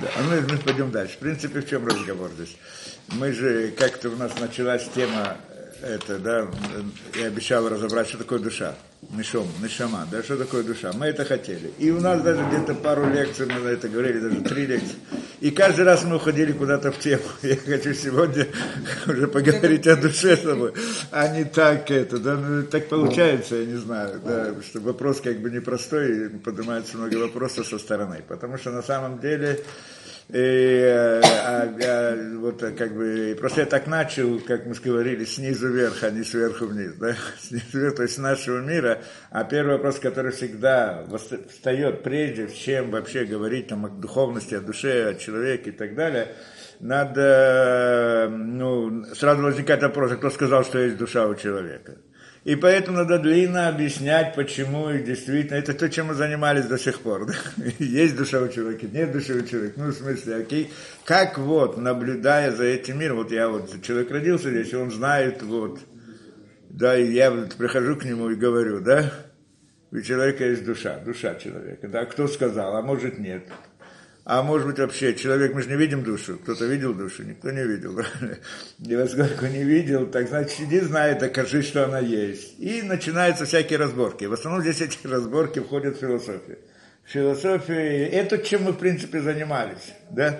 Да, а мы, мы пойдем дальше. В принципе, в чем разговор здесь? Мы же, как-то у нас началась тема, это, да, я обещал разобрать, что такое душа. Нишом, нишама, да, что такое душа? Мы это хотели. И у нас даже где-то пару лекций мы на это говорили, даже три лекции. И каждый раз мы уходили куда-то в тему. Я хочу сегодня уже поговорить о душе с тобой, а не так это, да, ну, так получается, я не знаю, да, что вопрос как бы непростой, и поднимается много вопросов со стороны. Потому что на самом деле и, э, а, а, вот как бы, просто я так начал, как мы говорили, снизу вверх, а не сверху вниз, да, снизу вверх, то есть нашего мира, а первый вопрос, который всегда встает прежде, чем вообще говорить там, о духовности, о душе, о человеке и так далее, надо, ну, сразу возникает вопрос, а кто сказал, что есть душа у человека? И поэтому надо длинно объяснять, почему и действительно, это то, чем мы занимались до сих пор. Да? Есть душа у человека, нет души у человека. Ну, в смысле, окей. Как вот, наблюдая за этим миром, вот я вот, человек родился здесь, он знает, вот, да, и я вот прихожу к нему и говорю, да, у человека есть душа, душа человека, да, кто сказал, а может нет. А может быть вообще, человек, мы же не видим душу. Кто-то видел душу? Никто не видел. И поскольку не видел, так значит, сиди, знай, докажи, что она есть. И начинаются всякие разборки. В основном здесь эти разборки входят в философию. Философия, это чем мы, в принципе, занимались. Да?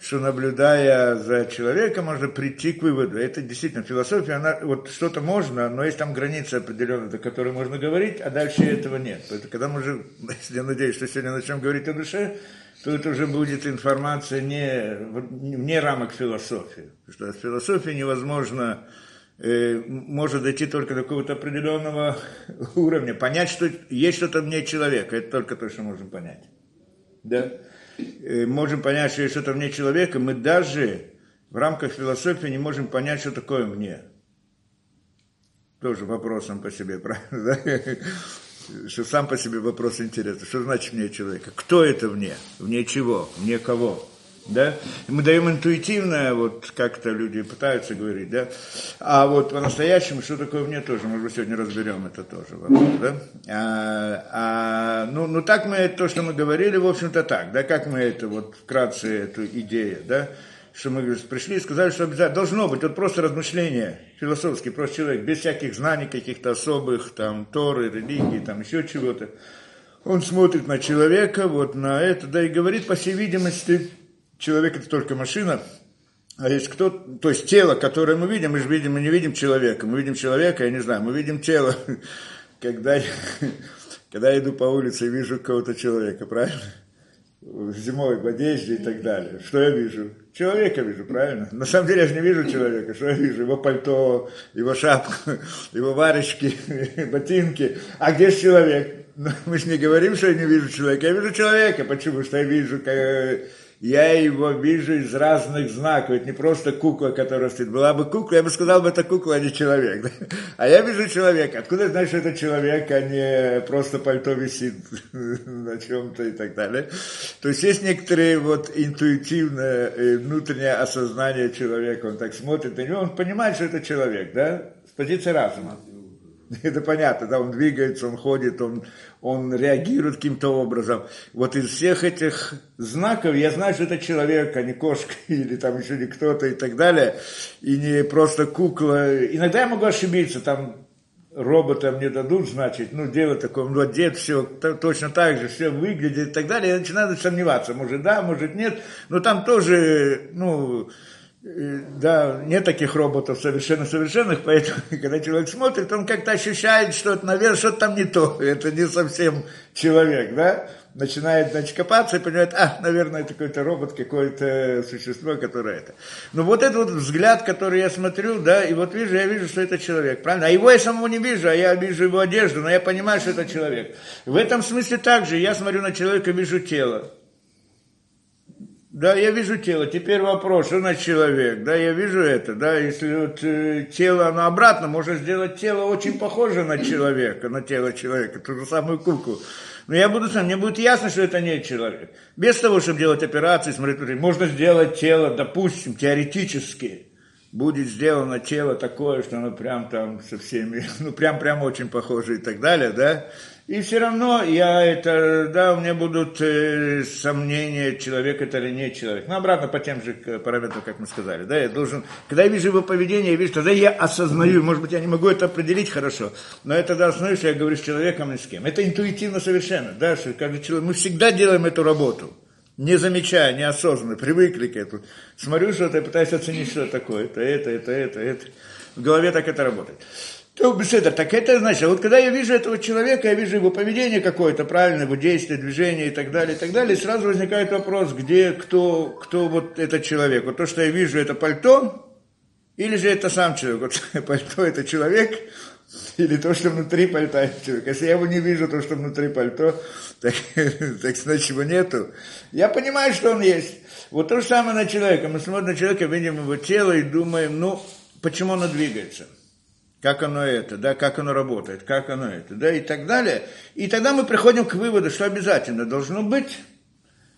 что наблюдая за человеком, можно прийти к выводу. Это действительно философия, она, вот что-то можно, но есть там границы определенные, до которой можно говорить, а дальше этого нет. Поэтому, когда мы уже, я надеюсь, что сегодня начнем говорить о душе, то это уже будет информация не вне рамок философии. Потому что философия невозможно, э, может дойти только до какого-то определенного уровня. Понять, что есть что-то вне человека, это только то, что можем понять. Да? Э, можем понять, что есть что-то вне человека, мы даже в рамках философии не можем понять, что такое мне. Тоже вопросом по себе, правильно? Что сам по себе вопрос интересный. Что значит вне человека? Кто это вне? Вне чего? Вне кого? Да? И мы даем интуитивное, вот как-то люди пытаются говорить, да? А вот по-настоящему, что такое вне тоже, может быть, сегодня разберем это тоже вопрос, да? А, а, ну, ну, так мы, то, что мы говорили, в общем-то, так, да? Как мы это, вот, вкратце, эту идею, да? Что мы пришли и сказали, что обязательно должно быть, вот просто размышление философский, просто человек, без всяких знаний каких-то особых, там, Торы, религии, там, еще чего-то. Он смотрит на человека, вот на это, да, и говорит, по всей видимости, человек это только машина, а есть кто, то есть тело, которое мы видим, мы же видим, мы не видим человека, мы видим человека, я не знаю, мы видим тело, когда я, когда я иду по улице и вижу кого-то человека, правильно? Зимой в одежде и так далее. Что я вижу? Человека вижу, правильно? На самом деле я же не вижу человека. Что я вижу? Его пальто, его шапку, его варежки, ботинки. А где же человек? Ну, мы же не говорим, что я не вижу человека. Я вижу человека. Почему? Что я вижу, как я его вижу из разных знаков. Это не просто кукла, которая стоит. Была бы кукла, я бы сказал, бы это кукла, а не человек. А я вижу человека. Откуда я знаю, что это человек, а не просто пальто висит на чем-то и так далее. То есть есть некоторые вот интуитивное э, внутреннее осознание человека. Он так смотрит на него, он понимает, что это человек, да, с позиции разума. Это понятно, да, он двигается, он ходит, он, он реагирует каким-то образом. Вот из всех этих знаков я знаю, что это человек, а не кошка или там еще не кто-то и так далее, и не просто кукла. Иногда я могу ошибиться, там робота мне дадут, значит, ну, дело такое, ну, одет, все точно так же, все выглядит и так далее, я начинаю сомневаться, может да, может нет, но там тоже, ну, да, нет таких роботов совершенно совершенных, поэтому, когда человек смотрит, он как-то ощущает, что это, наверное, что-то там не то, это не совсем человек, да, начинает, значит, копаться и понимает, а, наверное, это какой-то робот, какое-то существо, которое это. Но вот этот вот взгляд, который я смотрю, да, и вот вижу, я вижу, что это человек, правильно? А его я самого не вижу, а я вижу его одежду, но я понимаю, что это человек. В этом смысле также я смотрю на человека, вижу тело. Да, я вижу тело. Теперь вопрос, что на человек? Да, я вижу это. Да, если вот э, тело, оно обратно, можно сделать тело очень похоже на человека, на тело человека, ту же самую куклу. Но я буду сам, мне будет ясно, что это не человек. Без того, чтобы делать операции, смотреть, можно сделать тело, допустим, теоретически, будет сделано тело такое, что оно прям там со всеми, ну прям прям очень похоже и так далее, да, и все равно я это, да, у меня будут э, сомнения, человек это или не человек. Ну, обратно по тем же параметрам, как мы сказали. Да, я должен, когда я вижу его поведение, я вижу, тогда я осознаю, может быть, я не могу это определить хорошо, но это тогда остановлюсь, я говорю с человеком и с кем. Это интуитивно совершенно, да, что каждый человек, мы всегда делаем эту работу не замечая, неосознанно, привыкли к этому. Смотрю что-то и пытаюсь оценить, что такое. Это, это, это, это, это. В голове так это работает. Беседа, так это значит, вот когда я вижу этого человека, я вижу его поведение какое-то, правильное его действие, движение и так далее, и так далее, и сразу возникает вопрос, где, кто, кто вот этот человек. Вот то, что я вижу, это пальто, или же это сам человек. Вот пальто это человек, или то, что внутри пальто это человек. Если я его не вижу, то, что внутри пальто, так, так значит его нету. Я понимаю, что он есть. Вот то же самое на человека. Мы смотрим на человека, видим его тело и думаем, ну, почему оно двигается как оно это, да, как оно работает, как оно это, да, и так далее. И тогда мы приходим к выводу, что обязательно должно быть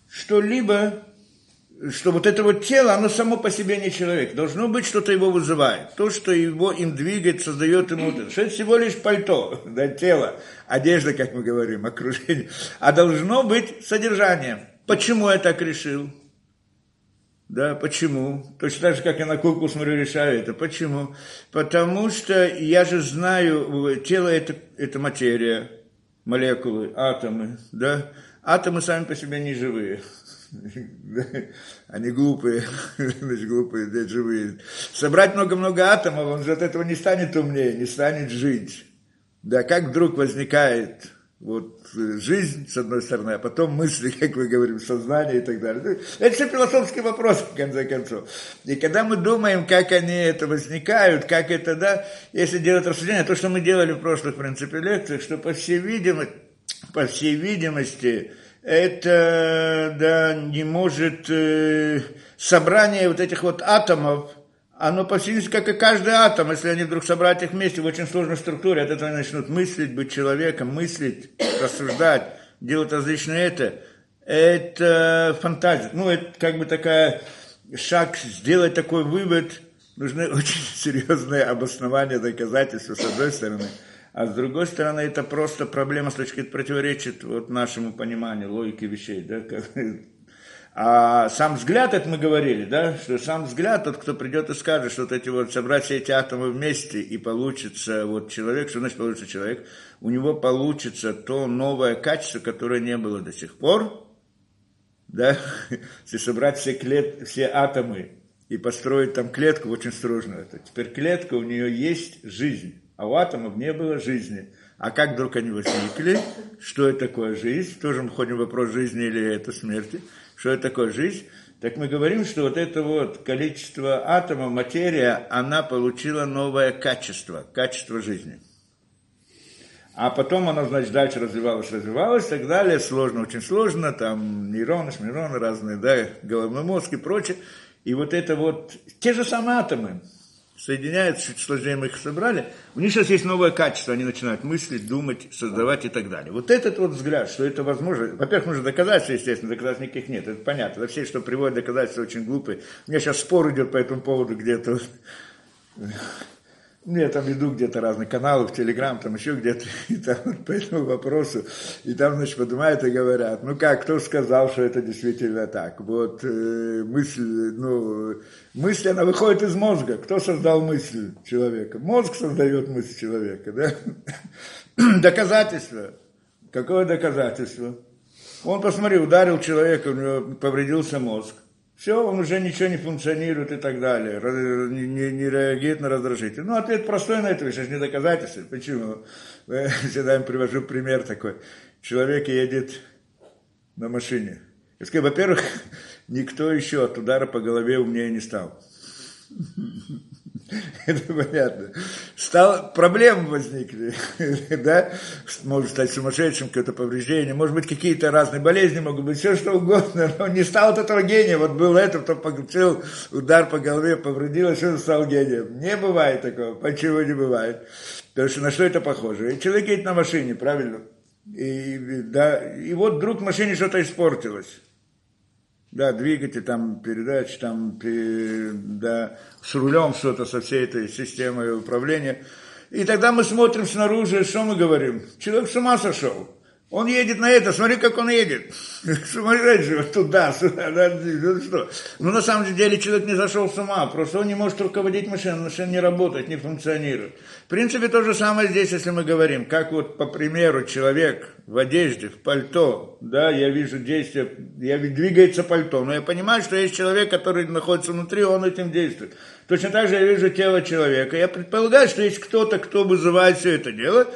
что-либо, что вот это вот тело, оно само по себе не человек. Должно быть, что-то его вызывает. То, что его им двигает, создает ему. Что это всего лишь пальто, да, тело, одежда, как мы говорим, окружение. А должно быть содержание. Почему я так решил? Да, почему? Точно так же, как я на куклу смотрю, решаю это. Почему? Потому что я же знаю, тело это, это материя, молекулы, атомы, да? Атомы сами по себе не живые. Они глупые, значит, глупые, да, живые. Собрать много-много атомов, он же от этого не станет умнее, не станет жить. Да, как вдруг возникает вот э, жизнь, с одной стороны, а потом мысли, как мы говорим, сознание и так далее. Ну, это все философский вопрос, в конце концов. И когда мы думаем, как они это возникают, как это, да, если делать рассуждение, то, что мы делали в прошлых, в принципе, лекциях, что, по всей видимости, по всей видимости, это, да, не может, э, собрание вот этих вот атомов, оно почти как и каждый атом, если они вдруг собрать их вместе в очень сложной структуре, от этого они начнут мыслить, быть человеком, мыслить, рассуждать, делать различные это, это фантазия. Ну, это как бы такая шаг, сделать такой вывод, нужны очень серьезные обоснования, доказательства, с одной стороны. А с другой стороны, это просто проблема с точки противоречит вот нашему пониманию логики вещей. Да? А сам взгляд, это мы говорили, да, что сам взгляд, тот, кто придет и скажет, что вот эти вот, собрать все эти атомы вместе, и получится вот человек, что значит получится человек, у него получится то новое качество, которое не было до сих пор, да, если собрать все, клет, все атомы и построить там клетку очень сложную, то теперь клетка, у нее есть жизнь, а у атомов не было жизни. А как вдруг они возникли? Что это такое жизнь? Тоже мы ходим вопрос жизни или это смерти что это такое жизнь, так мы говорим, что вот это вот количество атомов, материя, она получила новое качество, качество жизни. А потом оно, значит, дальше развивалось, развивалось и так далее, сложно, очень сложно, там нейроны, шмироны разные, да, головной мозг и прочее. И вот это вот, те же самые атомы, соединяются, чуть сложнее мы их собрали, у них сейчас есть новое качество, они начинают мыслить, думать, создавать и так далее. Вот этот вот взгляд, что это возможно, во-первых, нужно доказательства, естественно, доказательств никаких нет, это понятно, все, что приводят доказательства, очень глупые. У меня сейчас спор идет по этому поводу где-то ну, я там веду где-то разные каналы, в Телеграм, там еще где-то, и там по этому вопросу, и там, значит, поднимают и говорят, ну как, кто сказал, что это действительно так? Вот э, мысль, ну, мысль, она выходит из мозга. Кто создал мысль человека? Мозг создает мысль человека, да? Доказательство. Какое доказательство? Он, посмотри, ударил человека, у него повредился мозг все, он уже ничего не функционирует и так далее, не, не, не реагирует на раздражитель. Ну, ответ простой на это, же не доказательство. Почему? Я всегда им привожу пример такой. Человек едет на машине. Я скажу, во-первых, никто еще от удара по голове умнее не стал. Это понятно. Стал, проблемы возникли, да, может стать сумасшедшим, какое-то повреждение, может быть, какие-то разные болезни могут быть, все что угодно, но не стал от этого гения, вот был это, кто получил удар по голове, повредилось, он стал гением. Не бывает такого, почему не бывает? Потому что на что это похоже? Человек едет на машине, правильно? И, да, и вот вдруг в машине что-то испортилось. Да, двигатель, там, передач, там, да, с рулем что-то со всей этой системой управления. И тогда мы смотрим снаружи, что мы говорим? Человек с ума сошел. Он едет на это, смотри, как он едет. Сумасшедший, туда, сюда, да, ну что. Ну, на самом деле, человек не зашел с ума, просто он не может руководить машиной, машина не работает, не функционирует. В принципе, то же самое здесь, если мы говорим, как вот, по примеру, человек в одежде, в пальто, да, я вижу действие, я двигается пальто, но я понимаю, что есть человек, который находится внутри, он этим действует. Точно так же я вижу тело человека. Я предполагаю, что есть кто-то, кто вызывает все это дело,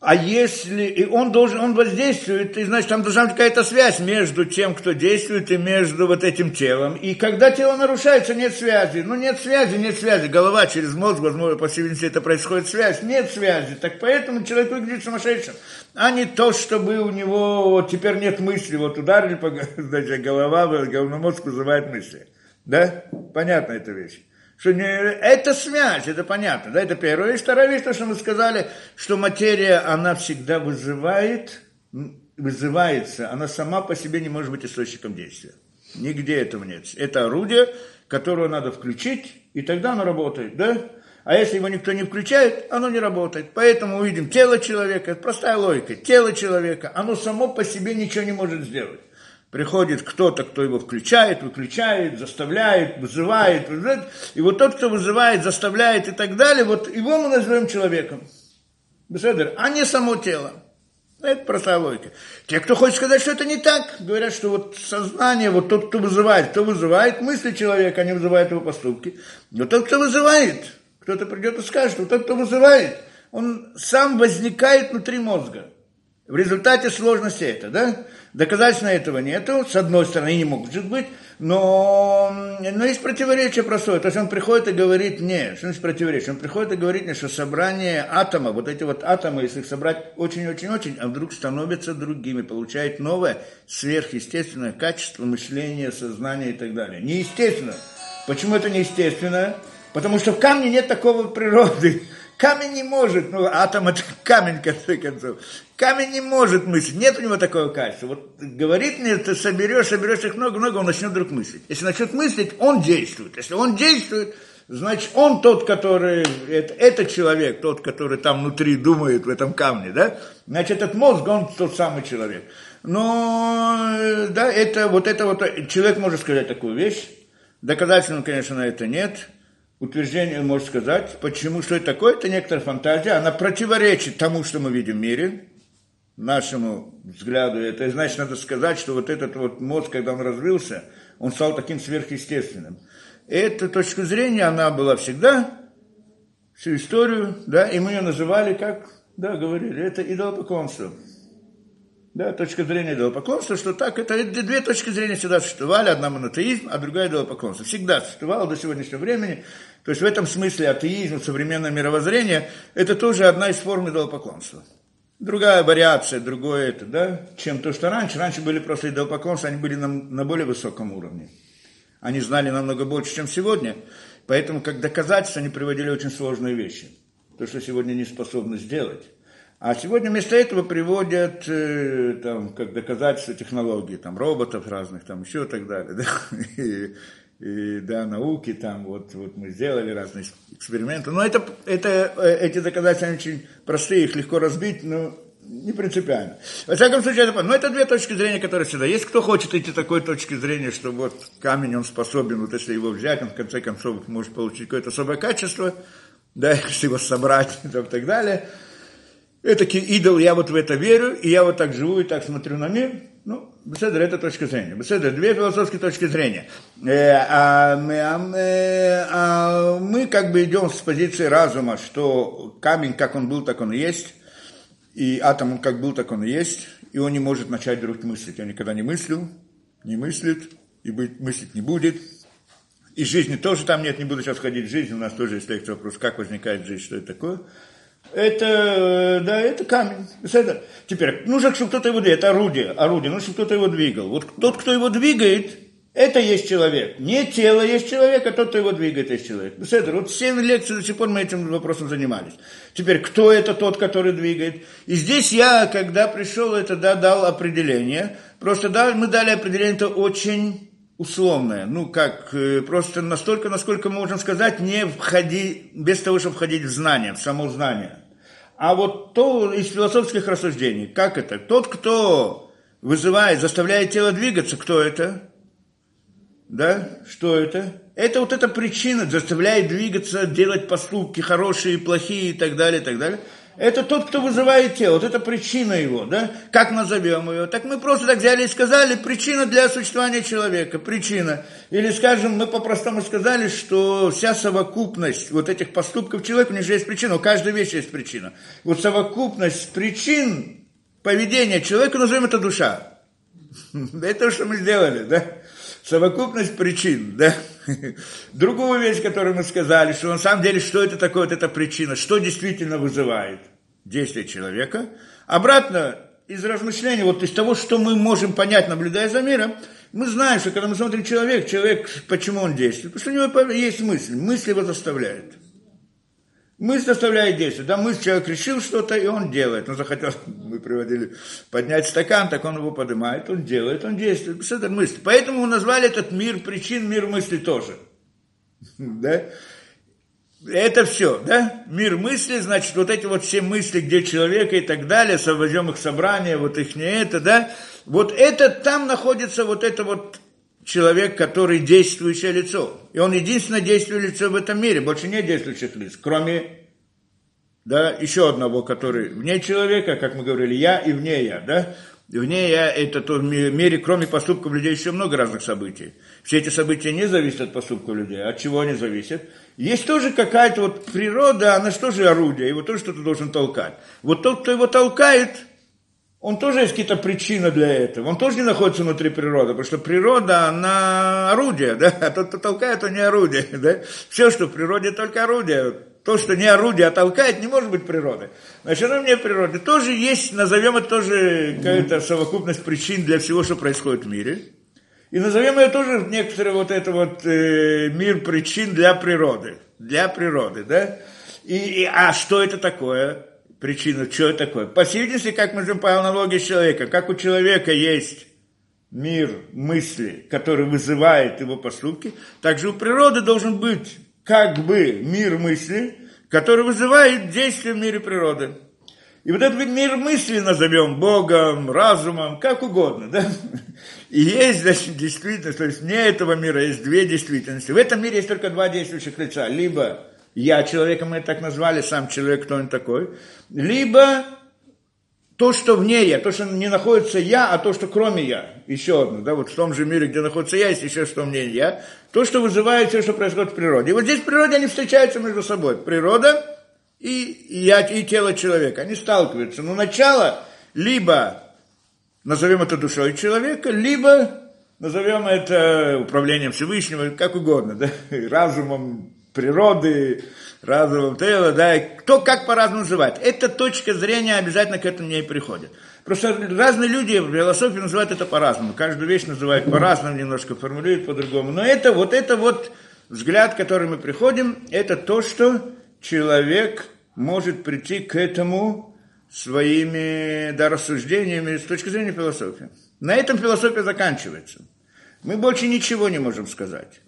а если и он должен, он воздействует, и значит там должна быть какая-то связь между тем, кто действует, и между вот этим телом. И когда тело нарушается, нет связи. Ну нет связи, нет связи. Голова через мозг, возможно, по всей видимости, это происходит связь. Нет связи. Так поэтому человек выглядит сумасшедшим. А не то, чтобы у него вот теперь нет мысли. Вот ударили по значит, голова, головной мозг вызывает мысли. Да? Понятна эта вещь что не, это связь, это понятно, да, это первое. И вторая вещь, то, что мы сказали, что материя, она всегда вызывает, вызывается, она сама по себе не может быть источником действия. Нигде этого нет. Это орудие, которое надо включить, и тогда оно работает, да? А если его никто не включает, оно не работает. Поэтому мы видим тело человека, это простая логика, тело человека, оно само по себе ничего не может сделать приходит кто-то, кто его включает, выключает, заставляет, вызывает, вызывает. И вот тот, кто вызывает, заставляет и так далее, вот его мы назовем человеком. Беседер, а не само тело. Это простая логика. Те, кто хочет сказать, что это не так, говорят, что вот сознание, вот тот, кто вызывает, кто вызывает мысли человека, они вызывают его поступки. Но тот, кто вызывает, кто-то придет и скажет, вот тот, кто вызывает, он сам возникает внутри мозга. В результате сложности это, да? Доказательства этого нету, с одной стороны, не может быть, но, но есть противоречие простое. То есть он приходит и говорит, не, что значит противоречие? Он приходит и говорит мне, что собрание атома, вот эти вот атомы, если их собрать очень-очень-очень, а вдруг становятся другими, получает новое сверхъестественное качество мышления, сознания и так далее. Неестественно. Почему это неестественно? Потому что в камне нет такого природы. Камень не может, ну, атом это камень, в конце концов. Камень не может мыслить, нет у него такого качества. Вот говорит мне, ты соберешь, соберешь их много-много, он начнет вдруг мыслить. Если начнет мыслить, он действует. Если он действует, значит, он тот, который, это, этот человек, тот, который там внутри думает в этом камне, да? Значит, этот мозг, он тот самый человек. Но, да, это вот это вот, человек может сказать такую вещь, доказательно, конечно, на это нет, утверждение можно сказать. Почему? Что это такое? Это некоторая фантазия. Она противоречит тому, что мы видим в мире, нашему взгляду. Это значит, надо сказать, что вот этот вот мозг, когда он развился, он стал таким сверхъестественным. Эта точка зрения, она была всегда, всю историю, да, и мы ее называли, как, да, говорили, это идолопоклонство. Да, точка зрения идолопоклонства, что так, это две точки зрения всегда существовали, одна монотеизм, а другая идолопоклонство. Всегда существовало до сегодняшнего времени. То есть в этом смысле атеизм, современное мировоззрение, это тоже одна из форм идолопоклонства. Другая вариация, другое это, да, чем то, что раньше. Раньше были просто идолопоклонцы, они были на, на более высоком уровне. Они знали намного больше, чем сегодня. Поэтому, как доказательство, они приводили очень сложные вещи. То, что сегодня не способны сделать. А сегодня вместо этого приводят э, там, как доказательство технологии, там, роботов разных, там, еще и так далее. Да? И, и, да, науки, там, вот, вот мы сделали разные эксперименты. Но это, это, э, эти доказательства очень простые, их легко разбить, но не принципиально. Во всяком случае, это, но это две точки зрения, которые всегда есть. Кто хочет идти такой точки зрения, что вот камень, он способен, вот если его взять, он в конце концов может получить какое-то особое качество, да, если его собрать и так далее – это идол, я вот в это верю, и я вот так живу и так смотрю на мир. Беседер, это точка зрения. Беседер, две философские точки зрения. Э, а, э, а мы как бы идем с позиции разума, что камень, как он был, так он и есть, и атом, как был, так он и есть, и он не может начать вдруг мыслить. Он никогда не мыслил, не мыслит, и быть, мыслить не будет. И жизни тоже там нет, не буду сейчас ходить в жизнь, у нас тоже есть лекция вопрос, как возникает жизнь, что это такое это, да, это камень. Это. Теперь, нужно, чтобы кто-то его двигал, это орудие, орудие, нужно, чтобы кто-то его двигал. Вот тот, кто его двигает, Это есть человек. Не тело есть человек, а тот, кто его двигает, есть человек. Это, вот 7 лекций до сих пор мы этим вопросом занимались. Теперь, кто это тот, который двигает? И здесь я, когда пришел, это да, дал определение. Просто да, мы дали определение, это очень условное. Ну, как, э, просто настолько, насколько мы можем сказать, не входи, без того, чтобы входить в знание, в само знание. А вот то из философских рассуждений, как это? Тот, кто вызывает, заставляет тело двигаться, кто это? Да? Что это? Это вот эта причина заставляет двигаться, делать поступки хорошие, плохие и так далее, и так далее. Это тот, кто вызывает тело, вот это причина его, да? Как назовем ее? Так мы просто так взяли и сказали, причина для существования человека, причина. Или, скажем, мы по-простому сказали, что вся совокупность вот этих поступков человека, у них же есть причина, у каждой вещи есть причина. Вот совокупность причин поведения человека, назовем это душа. Это то, что мы сделали, да? Совокупность причин, да. Другую вещь, которую мы сказали, что на самом деле, что это такое, вот эта причина, что действительно вызывает действие человека. Обратно, из размышлений, вот из того, что мы можем понять, наблюдая за миром, мы знаем, что когда мы смотрим человек, человек, почему он действует? Потому что у него есть мысль, мысль его заставляет. Мысль заставляет действовать. Да, мысль, человек решил что-то, и он делает. Он захотел, мы приводили, поднять стакан, так он его поднимает, он делает, он действует. Что это мысль? Поэтому назвали этот мир причин, мир мысли тоже. Да? Это все, да? Мир мысли, значит, вот эти вот все мысли, где человека и так далее, совозем их собрание, вот их не это, да? Вот это, там находится вот это вот человек, который действующее лицо. И он единственное действующее лицо в этом мире. Больше нет действующих лиц, кроме да, еще одного, который вне человека, как мы говорили, я и вне я. Да? Вне я, это то в мире, кроме поступков людей, еще много разных событий. Все эти события не зависят от поступков людей. От чего они зависят? Есть тоже какая-то вот природа, она же тоже орудие, его тоже кто-то должен толкать. Вот тот, кто его толкает, он тоже есть какие-то причины для этого. Он тоже не находится внутри природы, потому что природа, она орудие, да, а тот, кто толкает, он не орудие, да. Все, что в природе, только орудие. То, что не орудие, а толкает, не может быть природой. Значит, оно вне природы. Тоже есть, назовем это тоже какая-то совокупность причин для всего, что происходит в мире. И назовем ее тоже некоторый вот это вот э, мир причин для природы. Для природы, да. И, и, а что это такое? Причину, что такое. По всей видимости, как мы живем по аналогии человека, как у человека есть мир мысли, который вызывает его поступки, также у природы должен быть как бы мир мысли, который вызывает действие в мире природы. И вот этот мир мысли назовем Богом, разумом, как угодно, да? И есть, значит, действительность, то есть вне этого мира есть две действительности. В этом мире есть только два действующих лица. Либо я человеком, мы так назвали, сам человек, кто он такой, либо то, что вне я, то, что не находится я, а то, что кроме я, еще одно, да, вот в том же мире, где находится я, есть еще что мне я, то, что вызывает все, что происходит в природе. И вот здесь в природе они встречаются между собой. Природа и я, и тело человека, они сталкиваются. Но начало либо назовем это душой человека, либо назовем это управлением Всевышнего, как угодно, да, разумом природы, разумом тела, да, кто как по-разному называет. Эта точка зрения обязательно к этому не приходит. Просто разные люди в философии называют это по-разному. Каждую вещь называют по-разному, немножко формулируют по-другому. Но это вот это вот взгляд, к которому мы приходим, это то, что человек может прийти к этому своими да, рассуждениями с точки зрения философии. На этом философия заканчивается. Мы больше ничего не можем сказать.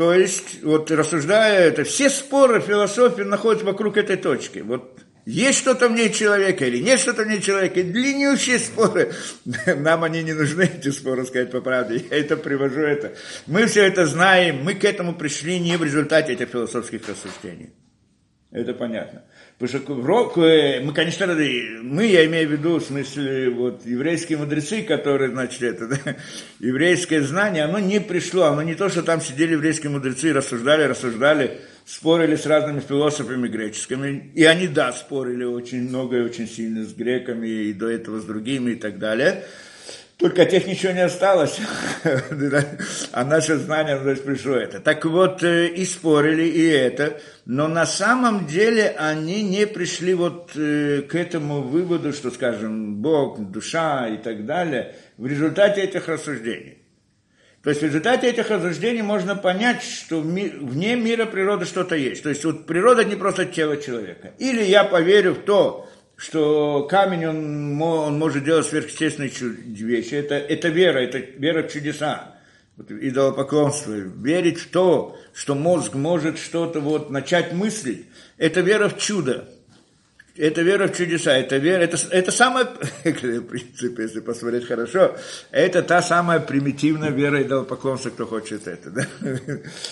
То есть, вот рассуждая это, все споры философии находятся вокруг этой точки. Вот есть что-то в ней человека или нет что-то в ней человека. Длиннющие споры. Нам они не нужны, эти споры, сказать по правде. Я это привожу это. Мы все это знаем, мы к этому пришли не в результате этих философских рассуждений. Это понятно. Потому что э, мы, конечно, мы, я имею в виду, в смысле, вот, еврейские мудрецы, которые, значит, это, да, еврейское знание, оно не пришло, оно не то, что там сидели еврейские мудрецы, рассуждали, рассуждали, спорили с разными философами греческими, и они, да, спорили очень много и очень сильно с греками, и до этого с другими и так далее, только тех ничего не осталось, а наше знание значит, пришло это. Так вот, э, и спорили, и это, но на самом деле они не пришли вот э, к этому выводу, что, скажем, Бог, душа и так далее, в результате этих рассуждений. То есть в результате этих рассуждений можно понять, что вне мира природы что-то есть. То есть вот природа не просто тело человека. Или я поверю в то, что камень, он, он может делать сверхъестественные вещи. Это, это вера, это вера в чудеса идолопоклонство, верить в то, что мозг может что-то вот начать мыслить, это вера в чудо. Это вера в чудеса, это вера, это, это самая, в принципе, если посмотреть хорошо, это та самая примитивная вера идолопоклонства, кто хочет это. Да?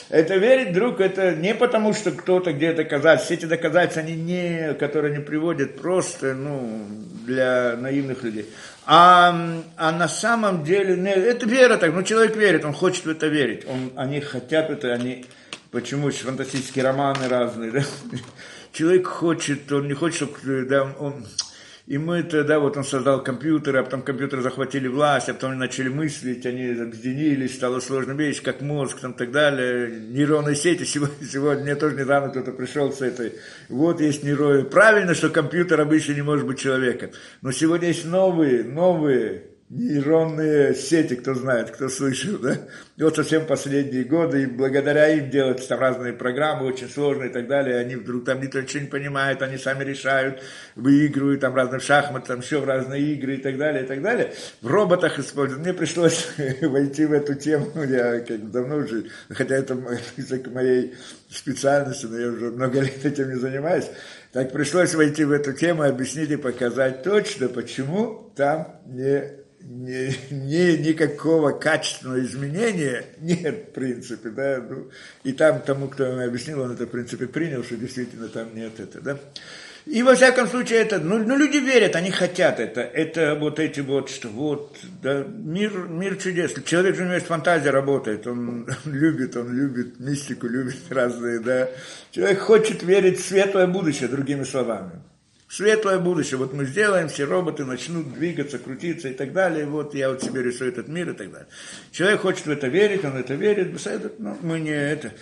Это верить, друг, это не потому, что кто-то где-то доказать, все эти доказательства, они не, которые не приводят просто, ну, для наивных людей. А, а на самом деле, не, это вера так, ну человек верит, он хочет в это верить, он, они хотят это, они, почему фантастические романы разные, да? Человек хочет, он не хочет, чтобы, да, он, и мы тогда, вот он создал компьютеры, а потом компьютеры захватили власть, а потом они начали мыслить, они объединились, стало сложно вещь, как мозг, там так далее, нейронные сети. Сегодня, сегодня мне тоже недавно кто-то пришел с этой, вот есть нейроны. Правильно, что компьютер обычно не может быть человеком, но сегодня есть новые, новые нейронные сети, кто знает, кто слышал, да? И вот совсем последние годы, и благодаря им делаются там разные программы, очень сложные и так далее, они вдруг там никто ничего не понимает, они сами решают, выигрывают там разные шахматы, там еще в разные игры и так далее, и так далее. В роботах используют. Мне пришлось войти в эту тему, я как давно уже, хотя это язык моей специальности, но я уже много лет этим не занимаюсь, так пришлось войти в эту тему, объяснить и показать точно, почему там не ни, ни, никакого качественного изменения нет, в принципе, да, ну, и там тому, кто мне объяснил, он это, в принципе, принял, что действительно там нет это, да. И во всяком случае это, ну, ну люди верят, они хотят это, это вот эти вот, что вот, да, мир, мир чудес. Человек же у него есть фантазия работает, он любит, он любит мистику, любит разные, да. Человек хочет верить в светлое будущее, другими словами светлое будущее. Вот мы сделаем, все роботы начнут двигаться, крутиться и так далее. Вот я вот себе рисую этот мир и так далее. Человек хочет в это верить, он это верит, но ну, мы не это.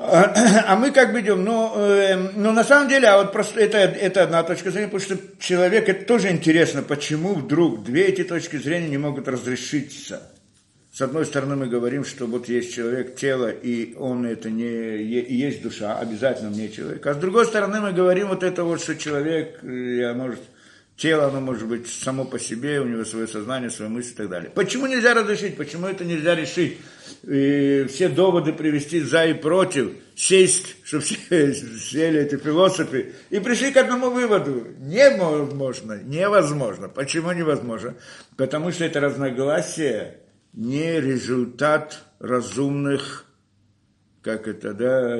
А, мы как бы идем, ну, э, ну на самом деле, а вот просто это, это одна точка зрения, потому что человек, это тоже интересно, почему вдруг две эти точки зрения не могут разрешиться. С одной стороны, мы говорим, что вот есть человек, тело, и он это не есть душа, обязательно не человек. А с другой стороны, мы говорим вот это вот, что человек, я, может, тело, оно может быть само по себе, у него свое сознание, свои мысли и так далее. Почему нельзя разрешить? Почему это нельзя решить? И все доводы привести за и против, сесть, чтобы все сели эти философы, и пришли к одному выводу. Невозможно, невозможно. Почему невозможно? Потому что это разногласие не результат разумных, как это, да,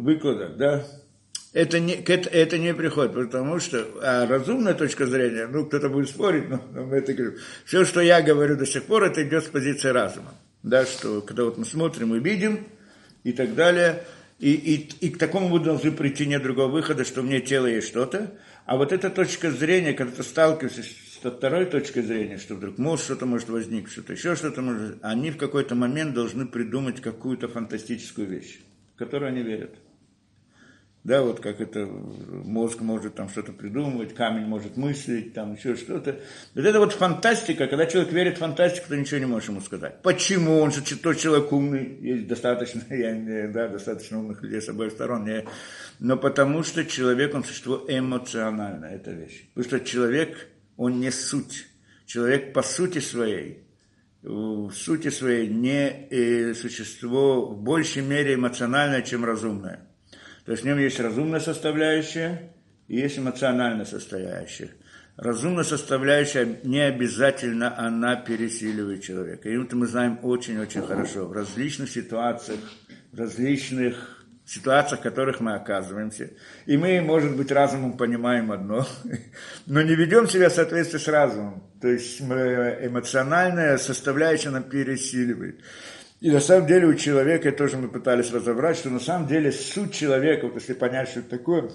выкладок, да, это не, это, это не приходит, потому что а разумная точка зрения, ну, кто-то будет спорить, но, но мы это говорим. Все, что я говорю до сих пор, это идет с позиции разума. Да, что когда вот мы смотрим и видим, и так далее, и, и, и к такому мы должны прийти, нет другого выхода, что мне тело есть что-то, а вот эта точка зрения, когда ты сталкиваешься с второй точки зрения, что вдруг может что-то может возникнуть, что-то еще что-то может, они в какой-то момент должны придумать какую-то фантастическую вещь, в которую они верят. Да, вот как это мозг может там что-то придумывать, камень может мыслить, там еще что-то. Вот это вот фантастика, когда человек верит в фантастику, то ничего не можешь ему сказать. Почему? Он же тот человек умный, есть достаточно, я да, достаточно умных людей с обоих сторон, не, но потому что человек, он существо эмоциональное, это вещь. Потому что человек, он не суть. Человек по сути своей, в сути своей не э, существо в большей мере эмоциональное, чем разумное. То есть в нем есть разумная составляющая и есть эмоциональная составляющая. Разумная составляющая не обязательно она пересиливает человека. И это мы знаем очень-очень хорошо. В различных ситуациях, в различных ситуациях, в которых мы оказываемся. И мы, может быть, разумом понимаем одно, но не ведем себя в соответствии с разумом. То есть эмоциональная составляющая нам пересиливает. И на самом деле у человека, тоже мы пытались разобрать, что на самом деле суть человека, вот если понять, что это такое,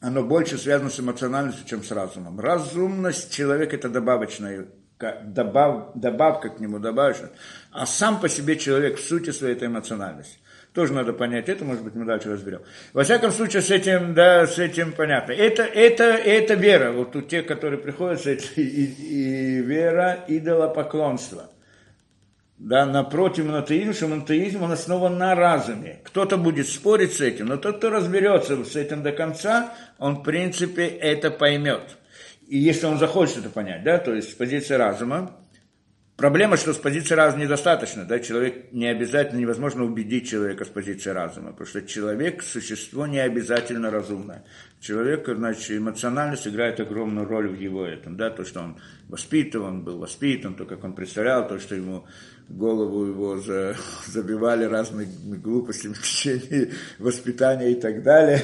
оно больше связано с эмоциональностью, чем с разумом. Разумность человека – это добавочная добав, добавка к нему, добавочная. А сам по себе человек в сути своей – это эмоциональность. Тоже надо понять это, может быть, мы дальше разберем. Во всяком случае, с этим, да, с этим понятно. Это, это, это вера. Вот у тех, которые приходят, это и, и вера идолопоклонства – да, напротив монотеизма, монотеизм, он основан на разуме. Кто-то будет спорить с этим, но тот, кто разберется с этим до конца, он, в принципе, это поймет. И если он захочет это понять, да, то есть с позиции разума, Проблема, что с позиции разума недостаточно. Да? Человек не обязательно, невозможно убедить человека с позиции разума, потому что человек – существо не обязательно разумное. Человек, значит, эмоциональность играет огромную роль в его этом. Да? То, что он воспитан, был воспитан, то, как он представлял, то, что ему голову его за, забивали разными глупостями в течение воспитания и так далее.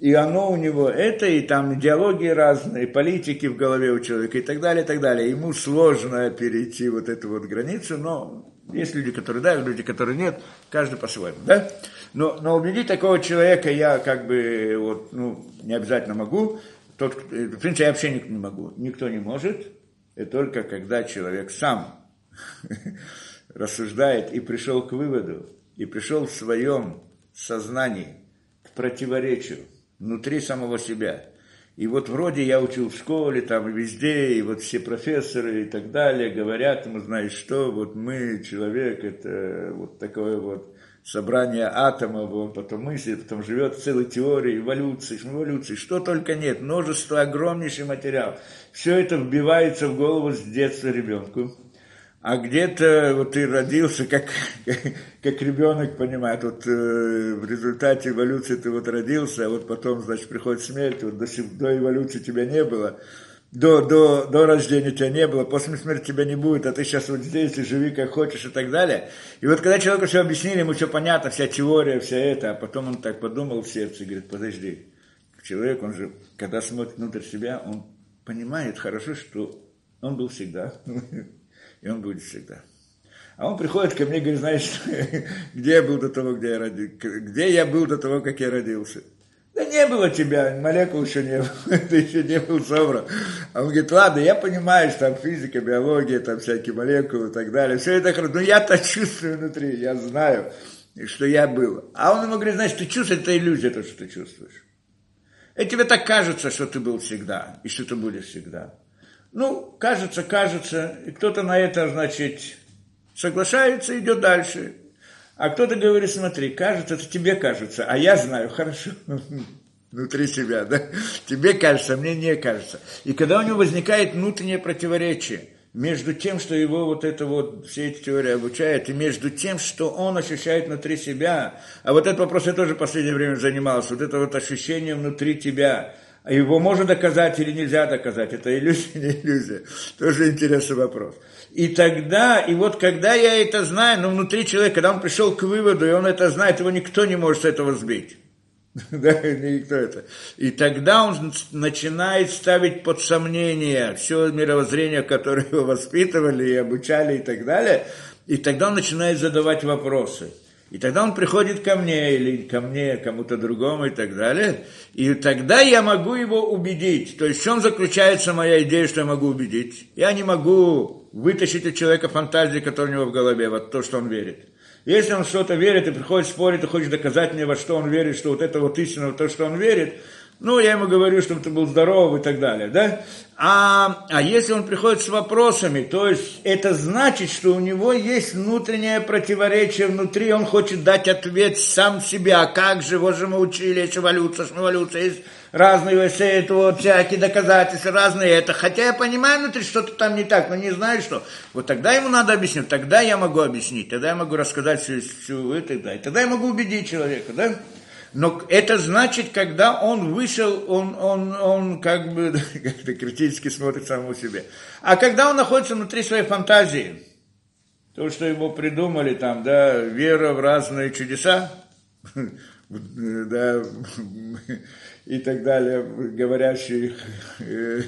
И оно у него это, и там идеологии разные, политики в голове у человека и так далее, и так далее. Ему сложно перейти вот эту вот границу, но есть люди, которые да, люди, которые нет, каждый по-своему, да? Но, но убедить такого человека я как бы вот, ну, не обязательно могу. Тот, в принципе, я вообще не могу. Никто не может. И только когда человек сам рассуждает и пришел к выводу, и пришел в своем сознании к противоречию внутри самого себя. И вот вроде я учил в школе, там везде, и вот все профессоры и так далее говорят ему, знаешь что, вот мы, человек, это вот такое вот собрание атомов, он потом мыслит, потом живет целой теории эволюции, эволюции, что только нет, множество, огромнейший материал. Все это вбивается в голову с детства ребенку а где-то вот ты родился, как, как ребенок понимает, вот э, в результате эволюции ты вот родился, а вот потом, значит, приходит смерть, вот до, до эволюции тебя не было, до, до, до рождения тебя не было, после смерти тебя не будет, а ты сейчас вот здесь и живи как хочешь и так далее. И вот когда человеку все объяснили, ему все понятно, вся теория, вся это, а потом он так подумал в сердце и говорит, подожди, человек, он же, когда смотрит внутрь себя, он понимает хорошо, что он был всегда. и он будет всегда. А он приходит ко мне и говорит, знаешь, где я был до того, где я родился, где я был до того, как я родился. Да не было тебя, молекул еще не было, ты еще не был собран. А он говорит, ладно, я понимаю, что там физика, биология, там всякие молекулы и так далее, все это хорошо, но я-то чувствую внутри, я знаю, что я был. А он ему говорит, знаешь, ты чувствуешь, это иллюзия, то, что ты чувствуешь. И тебе так кажется, что ты был всегда, и что ты будешь всегда. Ну, кажется, кажется, и кто-то на это, значит, соглашается, идет дальше. А кто-то говорит, смотри, кажется, это тебе кажется, а я знаю, хорошо, внутри себя, да? Тебе кажется, мне не кажется. И когда у него возникает внутреннее противоречие между тем, что его вот это вот, все эти теории обучают, и между тем, что он ощущает внутри себя, а вот этот вопрос я тоже в последнее время занимался, вот это вот ощущение внутри тебя, его можно доказать или нельзя доказать, это иллюзия, не иллюзия. Тоже интересный вопрос. И тогда, и вот когда я это знаю, ну внутри человека, когда он пришел к выводу, и он это знает, его никто не может с этого сбить. да, никто это. И тогда он начинает ставить под сомнение все мировоззрение, которое его воспитывали и обучали и так далее. И тогда он начинает задавать вопросы. И тогда он приходит ко мне или ко мне, кому-то другому и так далее. И тогда я могу его убедить. То есть в чем заключается моя идея, что я могу убедить? Я не могу вытащить у человека фантазии, которая у него в голове, вот то, что он верит. Если он что-то верит и приходит спорить и хочет доказать мне, во что он верит, что вот это вот истина, то, что он верит, ну, я ему говорю, чтобы ты был здоров и так далее, да? А, а если он приходит с вопросами, то есть это значит, что у него есть внутреннее противоречие внутри, он хочет дать ответ сам себе, а как же, вот же мы учили, есть эволюция, эволюция, есть разные все это вот всякие доказательства, разные это. Хотя я понимаю внутри, что-то там не так, но не знаю что. Вот тогда ему надо объяснить, тогда я могу объяснить, тогда я могу рассказать всю, всю это, и тогда я могу убедить человека, да? Но это значит, когда он вышел, он, он, он как бы как критически смотрит самому себе. А когда он находится внутри своей фантазии, то, что ему придумали там, да, вера в разные чудеса, да, и так далее, говорящих, э,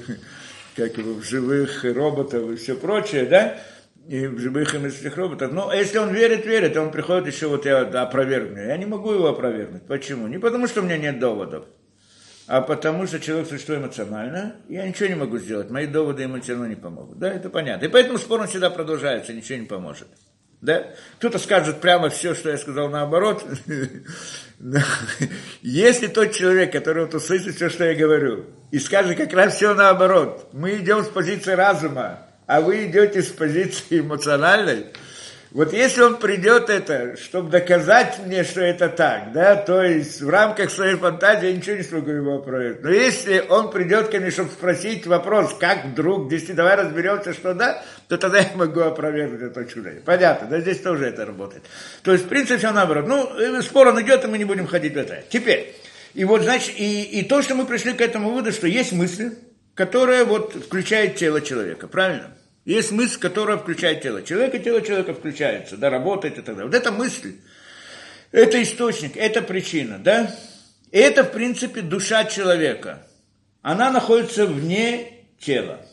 как его, живых роботов и все прочее, да, и живых мыслях роботов. Но если он верит, верит, он приходит еще вот я опровергну. Я не могу его опровергнуть. Почему? Не потому, что у меня нет доводов, а потому, что человек существо эмоционально, я ничего не могу сделать. Мои доводы ему все равно не помогут. Да, это понятно. И поэтому спор он всегда продолжается, ничего не поможет. Да? Кто-то скажет прямо все, что я сказал наоборот. Если тот человек, который вот услышит все, что я говорю, и скажет как раз все наоборот, мы идем с позиции разума, а вы идете с позиции эмоциональной, Вот если он придет это, чтобы доказать мне, что это так, да, то есть в рамках своей фантазии я ничего не смогу его опровергнуть. Но если он придет ко мне, чтобы спросить вопрос, как вдруг, если давай разберемся, что да, то тогда я могу опровергнуть это чудо. Понятно, да, здесь тоже это работает. То есть, в принципе, все наоборот. Ну, э, спор он идет, и мы не будем ходить в это. Теперь, и вот, значит, и, и то, что мы пришли к этому выводу, что есть мысль, которая вот включает тело человека, правильно? Есть мысль, которая включает тело человека, тело человека включается, да, работает и так далее. Вот эта мысль, это источник, это причина, да? И это, в принципе, душа человека. Она находится вне тела.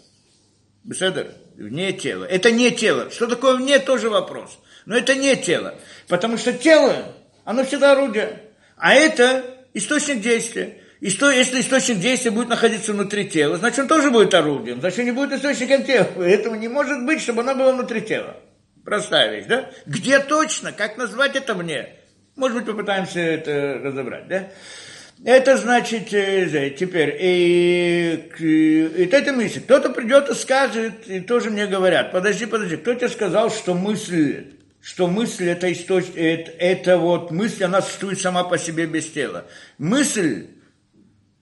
Беседер? Вне тела. Это не тело. Что такое вне, тоже вопрос. Но это не тело. Потому что тело, оно всегда орудие. А это источник действия. И что, если источник действия будет находиться внутри тела, значит, он тоже будет орудием, значит, не будет источником тела. Этого не может быть, чтобы оно было внутри тела. Простая вещь, да? Где точно? Как назвать это мне? Может быть, попытаемся это разобрать, да? Это значит, э, теперь, и, и, и эта мысль, кто-то придет и скажет, и тоже мне говорят, подожди, подожди, кто тебе сказал, что мысль, что мысль это, источ... это, это вот мысль, она существует сама по себе без тела. Мысль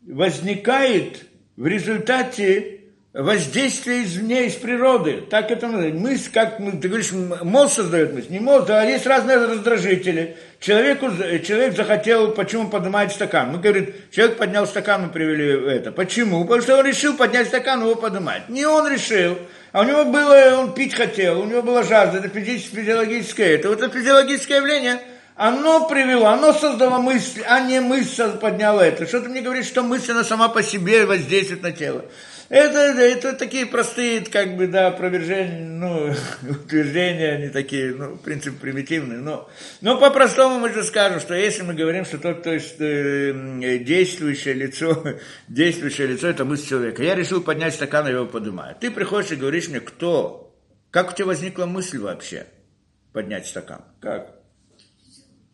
возникает в результате воздействия извне, из природы. Так это называется. Как ты говоришь, мозг создает мысль. Не мозг, а есть разные раздражители. Человеку, человек захотел, почему поднимает стакан. Мы говорим, человек поднял стакан, мы привели это. Почему? Потому что он решил поднять стакан, его поднимать. Не он решил, а у него было, он пить хотел, у него была жажда, это физиологическое. Это вот это физиологическое явление – оно привело, оно создало мысль, а не мысль подняла это. Что ты мне говоришь, что мысль, она сама по себе воздействует на тело. Это, это такие простые, как бы, да, опровержения, ну, утверждения, они такие, ну, в принципе, примитивные. Но, но по-простому мы же скажем, что если мы говорим, что тот, то есть э, действующее лицо, действующее лицо, это мысль человека. Я решил поднять стакан, и его поднимаю. Ты приходишь и говоришь мне, кто? Как у тебя возникла мысль вообще поднять стакан? Как?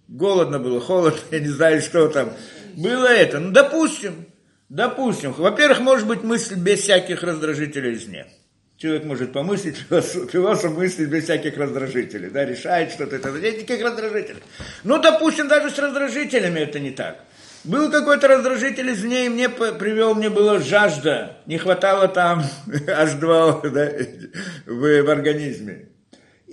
Голодно было, холодно, я не знаю, что там. Было это. Ну, допустим, допустим. Во-первых, может быть мысль без всяких раздражителей извне. Человек может помыслить, философ, мыслит без всяких раздражителей, да, решает что-то, это нет никаких раздражителей. Ну, допустим, даже с раздражителями это не так. Был какой-то раздражитель извне, и мне привел, мне была жажда, не хватало там H2 да, в, в организме.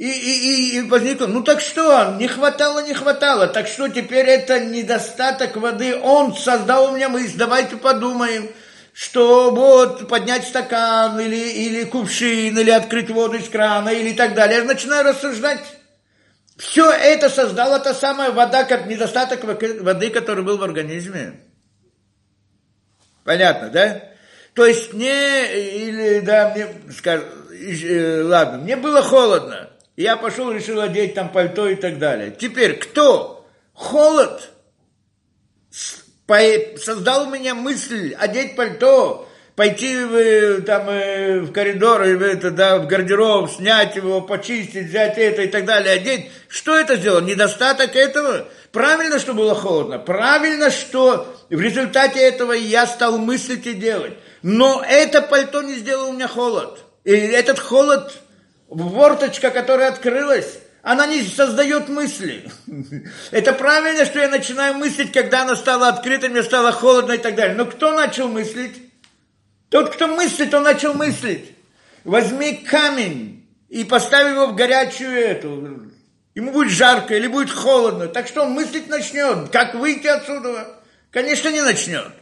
И, и, и возникло, ну так что, не хватало, не хватало, так что теперь это недостаток воды, он создал у меня мысль, давайте подумаем, что вот поднять стакан или, или кувшин, или открыть воду из крана, или так далее. Я начинаю рассуждать. Все это создала та самая вода, как недостаток воды, который был в организме. Понятно, да? То есть мне, или, да, мне, скажем, э, ладно, мне было холодно. Я пошел, решил одеть там пальто и так далее. Теперь кто? Холод создал у меня мысль одеть пальто, пойти в, там, э, в коридор, в, это, да, в гардероб, снять его, почистить, взять это и так далее, одеть. Что это сделало? Недостаток этого? Правильно, что было холодно. Правильно, что в результате этого я стал мыслить и делать. Но это пальто не сделало у меня холод. И этот холод Ворточка, которая открылась, она не создает мысли. Это правильно, что я начинаю мыслить, когда она стала открытой, мне стало холодно и так далее. Но кто начал мыслить? Тот, кто мыслит, он начал мыслить. Возьми камень и поставь его в горячую эту. Ему будет жарко или будет холодно. Так что он мыслить начнет. Как выйти отсюда? Конечно, не начнет.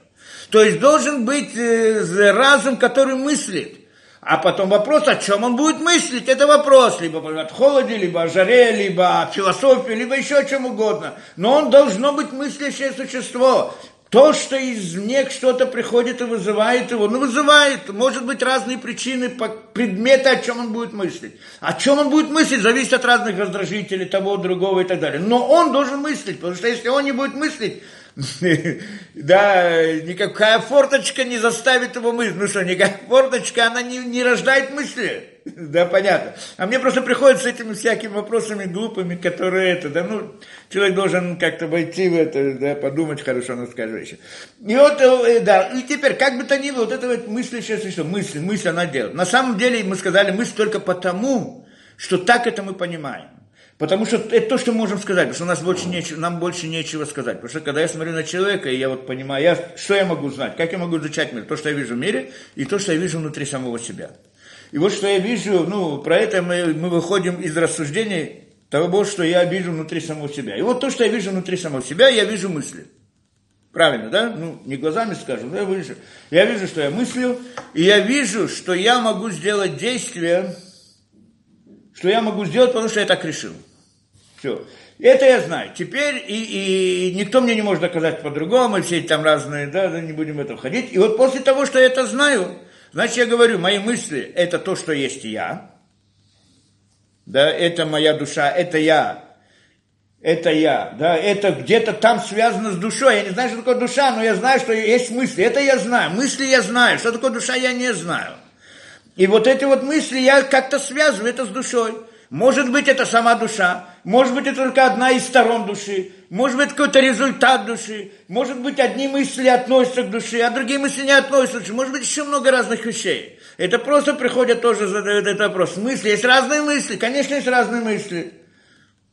То есть должен быть э, разум, который мыслит. А потом вопрос, о чем он будет мыслить, это вопрос, либо о холоде, либо о жаре, либо о философии, либо еще о чем угодно. Но он должно быть мыслящее существо. То, что из них что-то приходит и вызывает его, ну вызывает, может быть разные причины, предметы, о чем он будет мыслить. О чем он будет мыслить, зависит от разных раздражителей, того, другого и так далее. Но он должен мыслить, потому что если он не будет мыслить, да, никакая форточка не заставит его мыслить. Ну что, никакая форточка, она не, не рождает мысли. Да, понятно. А мне просто приходится с этими всякими вопросами глупыми, которые это, да, ну, человек должен как-то войти в это, да, подумать хорошо, но скажу еще. И вот, э, да, и теперь, как бы то ни было, вот это вот мыслящее существо, мысль, мысль она делает. На самом деле, мы сказали, мысль только потому, что так это мы понимаем. Потому что это то, что мы можем сказать, потому что у нас больше нечего, нам больше нечего сказать. Потому что когда я смотрю на человека, и я вот понимаю, я, что я могу знать, как я могу изучать мир, то, что я вижу в мире, и то, что я вижу внутри самого себя. И вот что я вижу, ну, про это мы, мы выходим из рассуждений того, что я вижу внутри самого себя. И вот то, что я вижу внутри самого себя, я вижу мысли. Правильно, да? Ну, не глазами скажу, но я вижу. Я вижу, что я мыслю, и я вижу, что я могу сделать действие, что я могу сделать, потому что я так решил. Все. Это я знаю. Теперь и, и никто мне не может доказать по-другому, все эти там разные, да, не будем в это входить. И вот после того, что я это знаю, значит, я говорю, мои мысли – это то, что есть я. Да, это моя душа, это я. Это я, да, это где-то там связано с душой. Я не знаю, что такое душа, но я знаю, что есть мысли. Это я знаю. Мысли я знаю. Что такое душа, я не знаю. И вот эти вот мысли я как-то связываю это с душой. Может быть, это сама душа, может быть, это только одна из сторон души, может быть, какой-то результат души, может быть, одни мысли относятся к душе, а другие мысли не относятся может быть, еще много разных вещей. Это просто приходят тоже, задают этот вопрос. Мысли, есть разные мысли, конечно, есть разные мысли.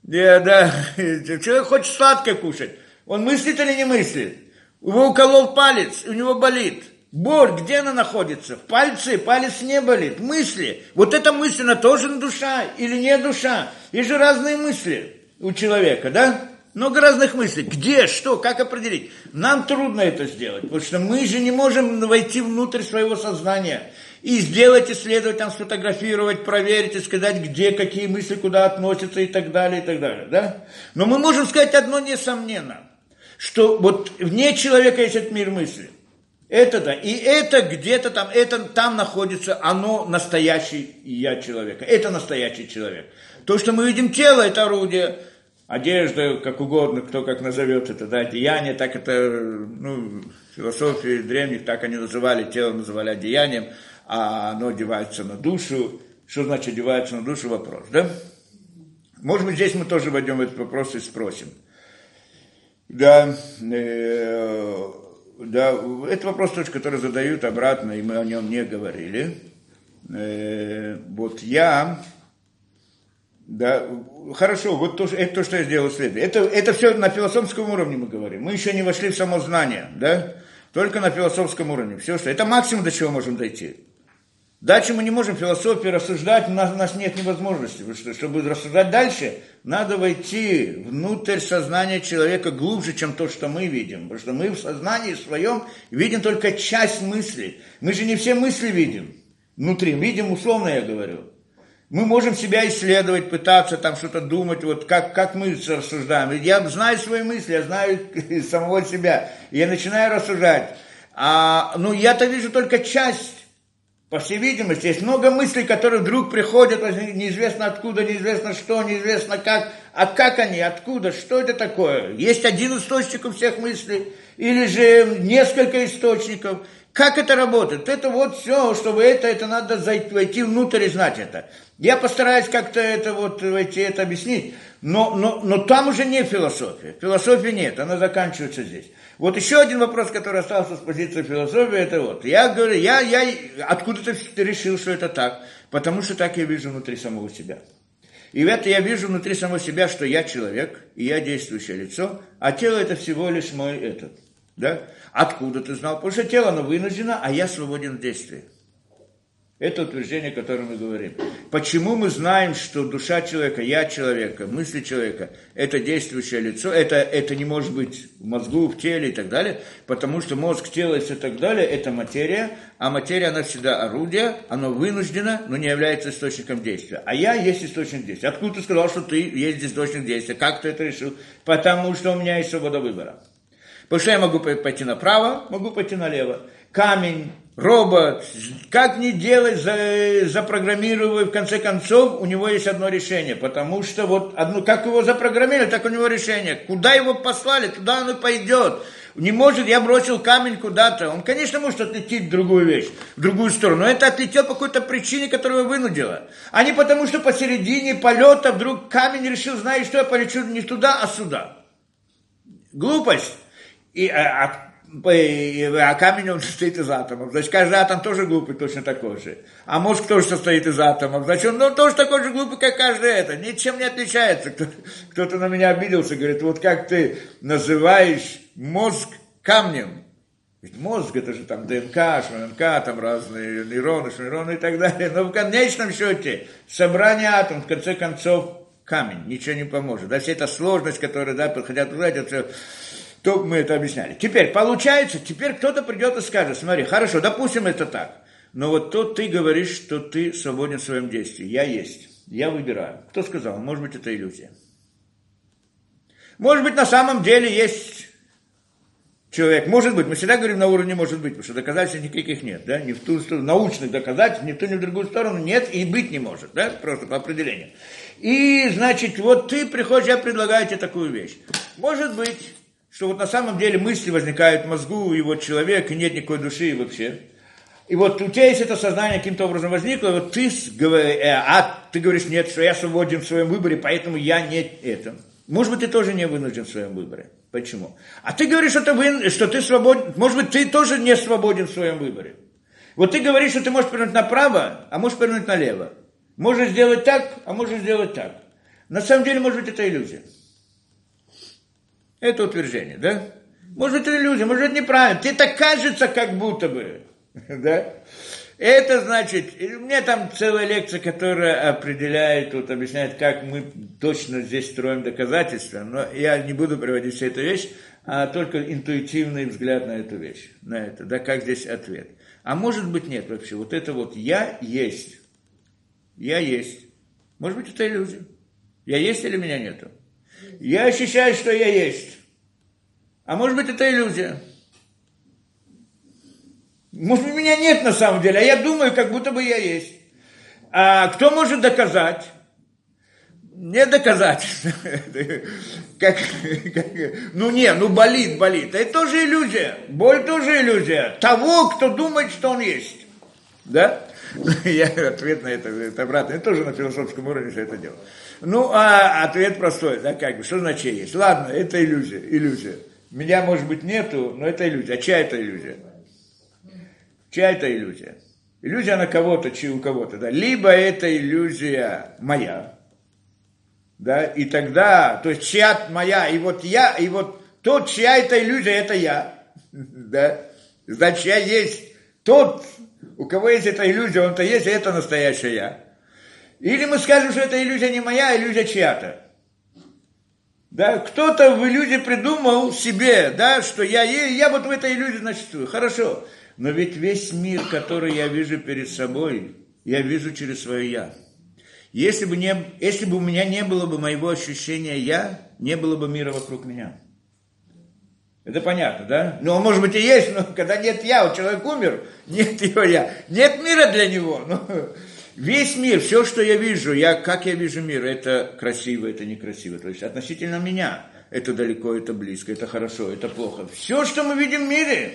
Да, да, человек хочет сладкое кушать, он мыслит или не мыслит? Его уколол палец, у него болит – Боль, где она находится? В пальце, палец не болит. Мысли. Вот эта мысль, она тоже душа или не душа? Есть же разные мысли у человека, да? Много разных мыслей. Где, что, как определить? Нам трудно это сделать, потому что мы же не можем войти внутрь своего сознания и сделать, исследовать, там, сфотографировать, проверить и сказать, где, какие мысли, куда относятся и так далее, и так далее, да? Но мы можем сказать одно несомненно, что вот вне человека есть этот мир мысли. Это да. И это где-то там, это там находится, оно настоящий я человека. Это настоящий человек. То, что мы видим тело, это орудие, одежда, как угодно, кто как назовет это, да, одеяние, так это, ну, философии древних, так они называли, тело называли одеянием, а оно одевается на душу. Что значит одевается на душу, вопрос, да? Может быть, здесь мы тоже войдем в этот вопрос и спросим. Да, э, да, это вопрос тоже, который задают обратно, и мы о нем не говорили. Э, вот я, да, хорошо, вот то, это то, что я сделал следует. Это, это все на философском уровне мы говорим. Мы еще не вошли в само знание, да, только на философском уровне. Все, что это максимум, до чего можем дойти. Дальше мы не можем философии рассуждать, у нас, у нас нет невозможности. Что, чтобы рассуждать дальше, надо войти внутрь сознания человека глубже, чем то, что мы видим. Потому что мы в сознании своем видим только часть мысли. Мы же не все мысли видим внутри, видим условно, я говорю. Мы можем себя исследовать, пытаться там что-то думать, вот как, как мы рассуждаем. Я знаю свои мысли, я знаю самого себя. Я начинаю рассуждать. А, ну, я-то вижу только часть по всей видимости, есть много мыслей, которые вдруг приходят, неизвестно откуда, неизвестно что, неизвестно как. А как они, откуда, что это такое? Есть один источник у всех мыслей, или же несколько источников. Как это работает? Это вот все, чтобы это, это надо войти внутрь и знать это. Я постараюсь как-то это вот войти, это объяснить. Но, но, но там уже не философия. Философии нет, она заканчивается здесь. Вот еще один вопрос, который остался с позиции философии, это вот. Я говорю, я, я откуда ты решил, что это так? Потому что так я вижу внутри самого себя. И это я вижу внутри самого себя, что я человек, и я действующее лицо, а тело это всего лишь мой этот. Да? Откуда ты знал? Потому что тело, оно вынуждено, а я свободен в действии. Это утверждение, о котором мы говорим. Почему мы знаем, что душа человека, я человека, мысли человека – это действующее лицо, это, это не может быть в мозгу, в теле и так далее, потому что мозг, тело и так далее – это материя, а материя, она всегда орудие, оно вынуждено, но не является источником действия. А я есть источник действия. Откуда ты сказал, что ты есть источник действия? Как ты это решил? Потому что у меня есть свобода выбора. Потому что я могу пойти направо, могу пойти налево. Камень, робот, как не делать, за, запрограммируя, в конце концов, у него есть одно решение, потому что вот одно, как его запрограммировали, так у него решение. Куда его послали, туда он и пойдет. Не может, я бросил камень куда-то. Он, конечно, может отлететь в другую вещь, в другую сторону, но это отлетел по какой-то причине, которая его вынудила. А не потому, что посередине полета вдруг камень решил, знаешь что, я полечу не туда, а сюда. Глупость. И, а, а а камень он состоит из атомов. Значит, каждый атом тоже глупый, точно такой же. А мозг тоже состоит из атомов. Значит, он ну, тоже такой же глупый, как каждый это. Ничем не отличается. Кто-то на меня обиделся, говорит, вот как ты называешь мозг камнем. Ведь мозг это же там ДНК, ШНК, там разные нейроны, шнейроны и так далее. Но в конечном счете собрание атомов, в конце концов, камень, ничего не поможет. Да, вся эта сложность, которая, да, хотят узнать, это все то мы это объясняли. Теперь, получается, теперь кто-то придет и скажет, смотри, хорошо, допустим, это так. Но вот тут ты говоришь, что ты свободен в своем действии. Я есть. Я выбираю. Кто сказал? Может быть, это иллюзия. Может быть, на самом деле есть человек. Может быть, мы всегда говорим на уровне может быть, потому что доказательств никаких нет. Да? Ни в ту сторону, научных доказательств, ни в ту, ни в другую сторону нет и быть не может. Да? Просто по определению. И, значит, вот ты приходишь, я предлагаю тебе такую вещь. Может быть, что вот на самом деле мысли возникают в мозгу, и вот человек, и нет никакой души вообще. И вот у тебя есть это сознание каким-то образом возникло, вот ты, э, а ты говоришь, нет, что я свободен в своем выборе, поэтому я не это. Может быть, ты тоже не вынужден в своем выборе. Почему? А ты говоришь, что ты, что ты свободен, может быть, ты тоже не свободен в своем выборе. Вот ты говоришь, что ты можешь повернуть направо, а можешь повернуть налево. Можешь сделать так, а можешь сделать так. На самом деле, может быть, это иллюзия. Это утверждение, да? Может, это иллюзия, может, это неправильно. Тебе так кажется, как будто бы. Да? Это значит, у меня там целая лекция, которая определяет, вот объясняет, как мы точно здесь строим доказательства, но я не буду приводить всю эту вещь, а только интуитивный взгляд на эту вещь, на это, да, как здесь ответ. А может быть нет вообще, вот это вот «я есть», «я есть», может быть это иллюзия, «я есть» или меня нету. Я ощущаю, что я есть. А может быть, это иллюзия. Может быть, меня нет на самом деле, а я думаю, как будто бы я есть. А кто может доказать? Не доказать. как, как, ну не, ну болит, болит. Это тоже иллюзия. Боль тоже иллюзия. Того, кто думает, что он есть. Да? Я ответ на это, это обратно. Я тоже на философском уровне все это делал. Ну, а ответ простой, да, как бы, что значит есть? Ладно, это иллюзия, иллюзия. Меня, может быть, нету, но это иллюзия. А чья это иллюзия? Чья это иллюзия? Иллюзия на кого-то, чи у кого-то, да. Либо это иллюзия моя, да, и тогда, то есть чья моя, и вот я, и вот тот, чья это иллюзия, это я, да. Значит, я есть тот, у кого есть эта иллюзия, он-то есть, и это настоящая я. Или мы скажем, что это иллюзия не моя, а иллюзия чья-то. Да, кто-то в иллюзии придумал себе, да, что я, я вот в этой иллюзии существую. Хорошо. Но ведь весь мир, который я вижу перед собой, я вижу через свое я. Если бы, не, если бы у меня не было бы моего ощущения я, не было бы мира вокруг меня. Это понятно, да? Ну, может быть и есть, но когда нет я, у человека умер, нет его я. Нет мира для него. Ну, Весь мир, все, что я вижу, я, как я вижу мир, это красиво, это некрасиво. То есть относительно меня, это далеко, это близко, это хорошо, это плохо. Все, что мы видим в мире,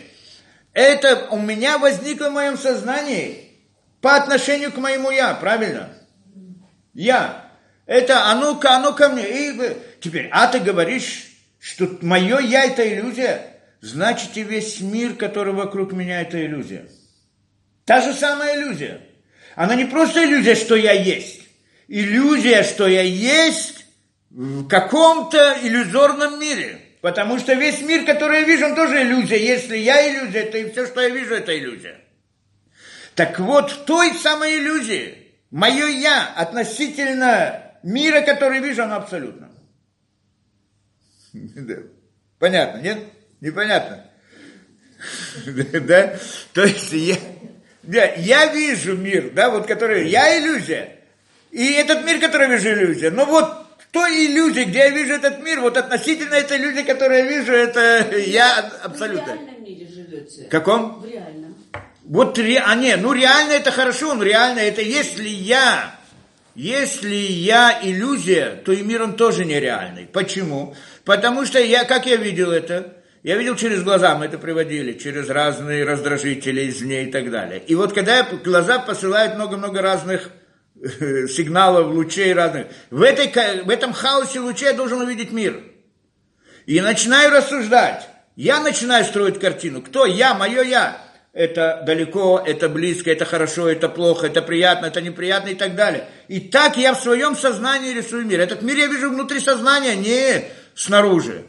это у меня возникло в моем сознании по отношению к моему я, правильно? Я. Это а ну-ка, а ну ко мне. И теперь, а ты говоришь, что мое я это иллюзия, значит и весь мир, который вокруг меня, это иллюзия. Та же самая иллюзия. Она не просто иллюзия, что я есть. Иллюзия, что я есть в каком-то иллюзорном мире. Потому что весь мир, который я вижу, он тоже иллюзия. Если я иллюзия, то и все, что я вижу, это иллюзия. Так вот, в той самой иллюзии, мое я относительно мира, который вижу, оно абсолютно. Понятно, нет? Непонятно? Да? То есть я, да, я вижу мир, да, вот который, я иллюзия. И этот мир, который я вижу, иллюзия. Но вот той иллюзии, где я вижу этот мир, вот относительно этой иллюзии, которую я вижу, это я абсолютно. В реальном мире живете. Каком? В реальном. Вот, а не, ну реально это хорошо, ну реально это если я, если я иллюзия, то и мир он тоже нереальный. Почему? Потому что я, как я видел это, я видел через глаза, мы это приводили, через разные раздражители извне и так далее. И вот когда глаза посылают много-много разных э, сигналов, лучей разных, в, этой, в этом хаосе лучей я должен увидеть мир. И начинаю рассуждать. Я начинаю строить картину. Кто? Я, мое я. Это далеко, это близко, это хорошо, это плохо, это приятно, это неприятно и так далее. И так я в своем сознании рисую мир. Этот мир я вижу внутри сознания, не снаружи.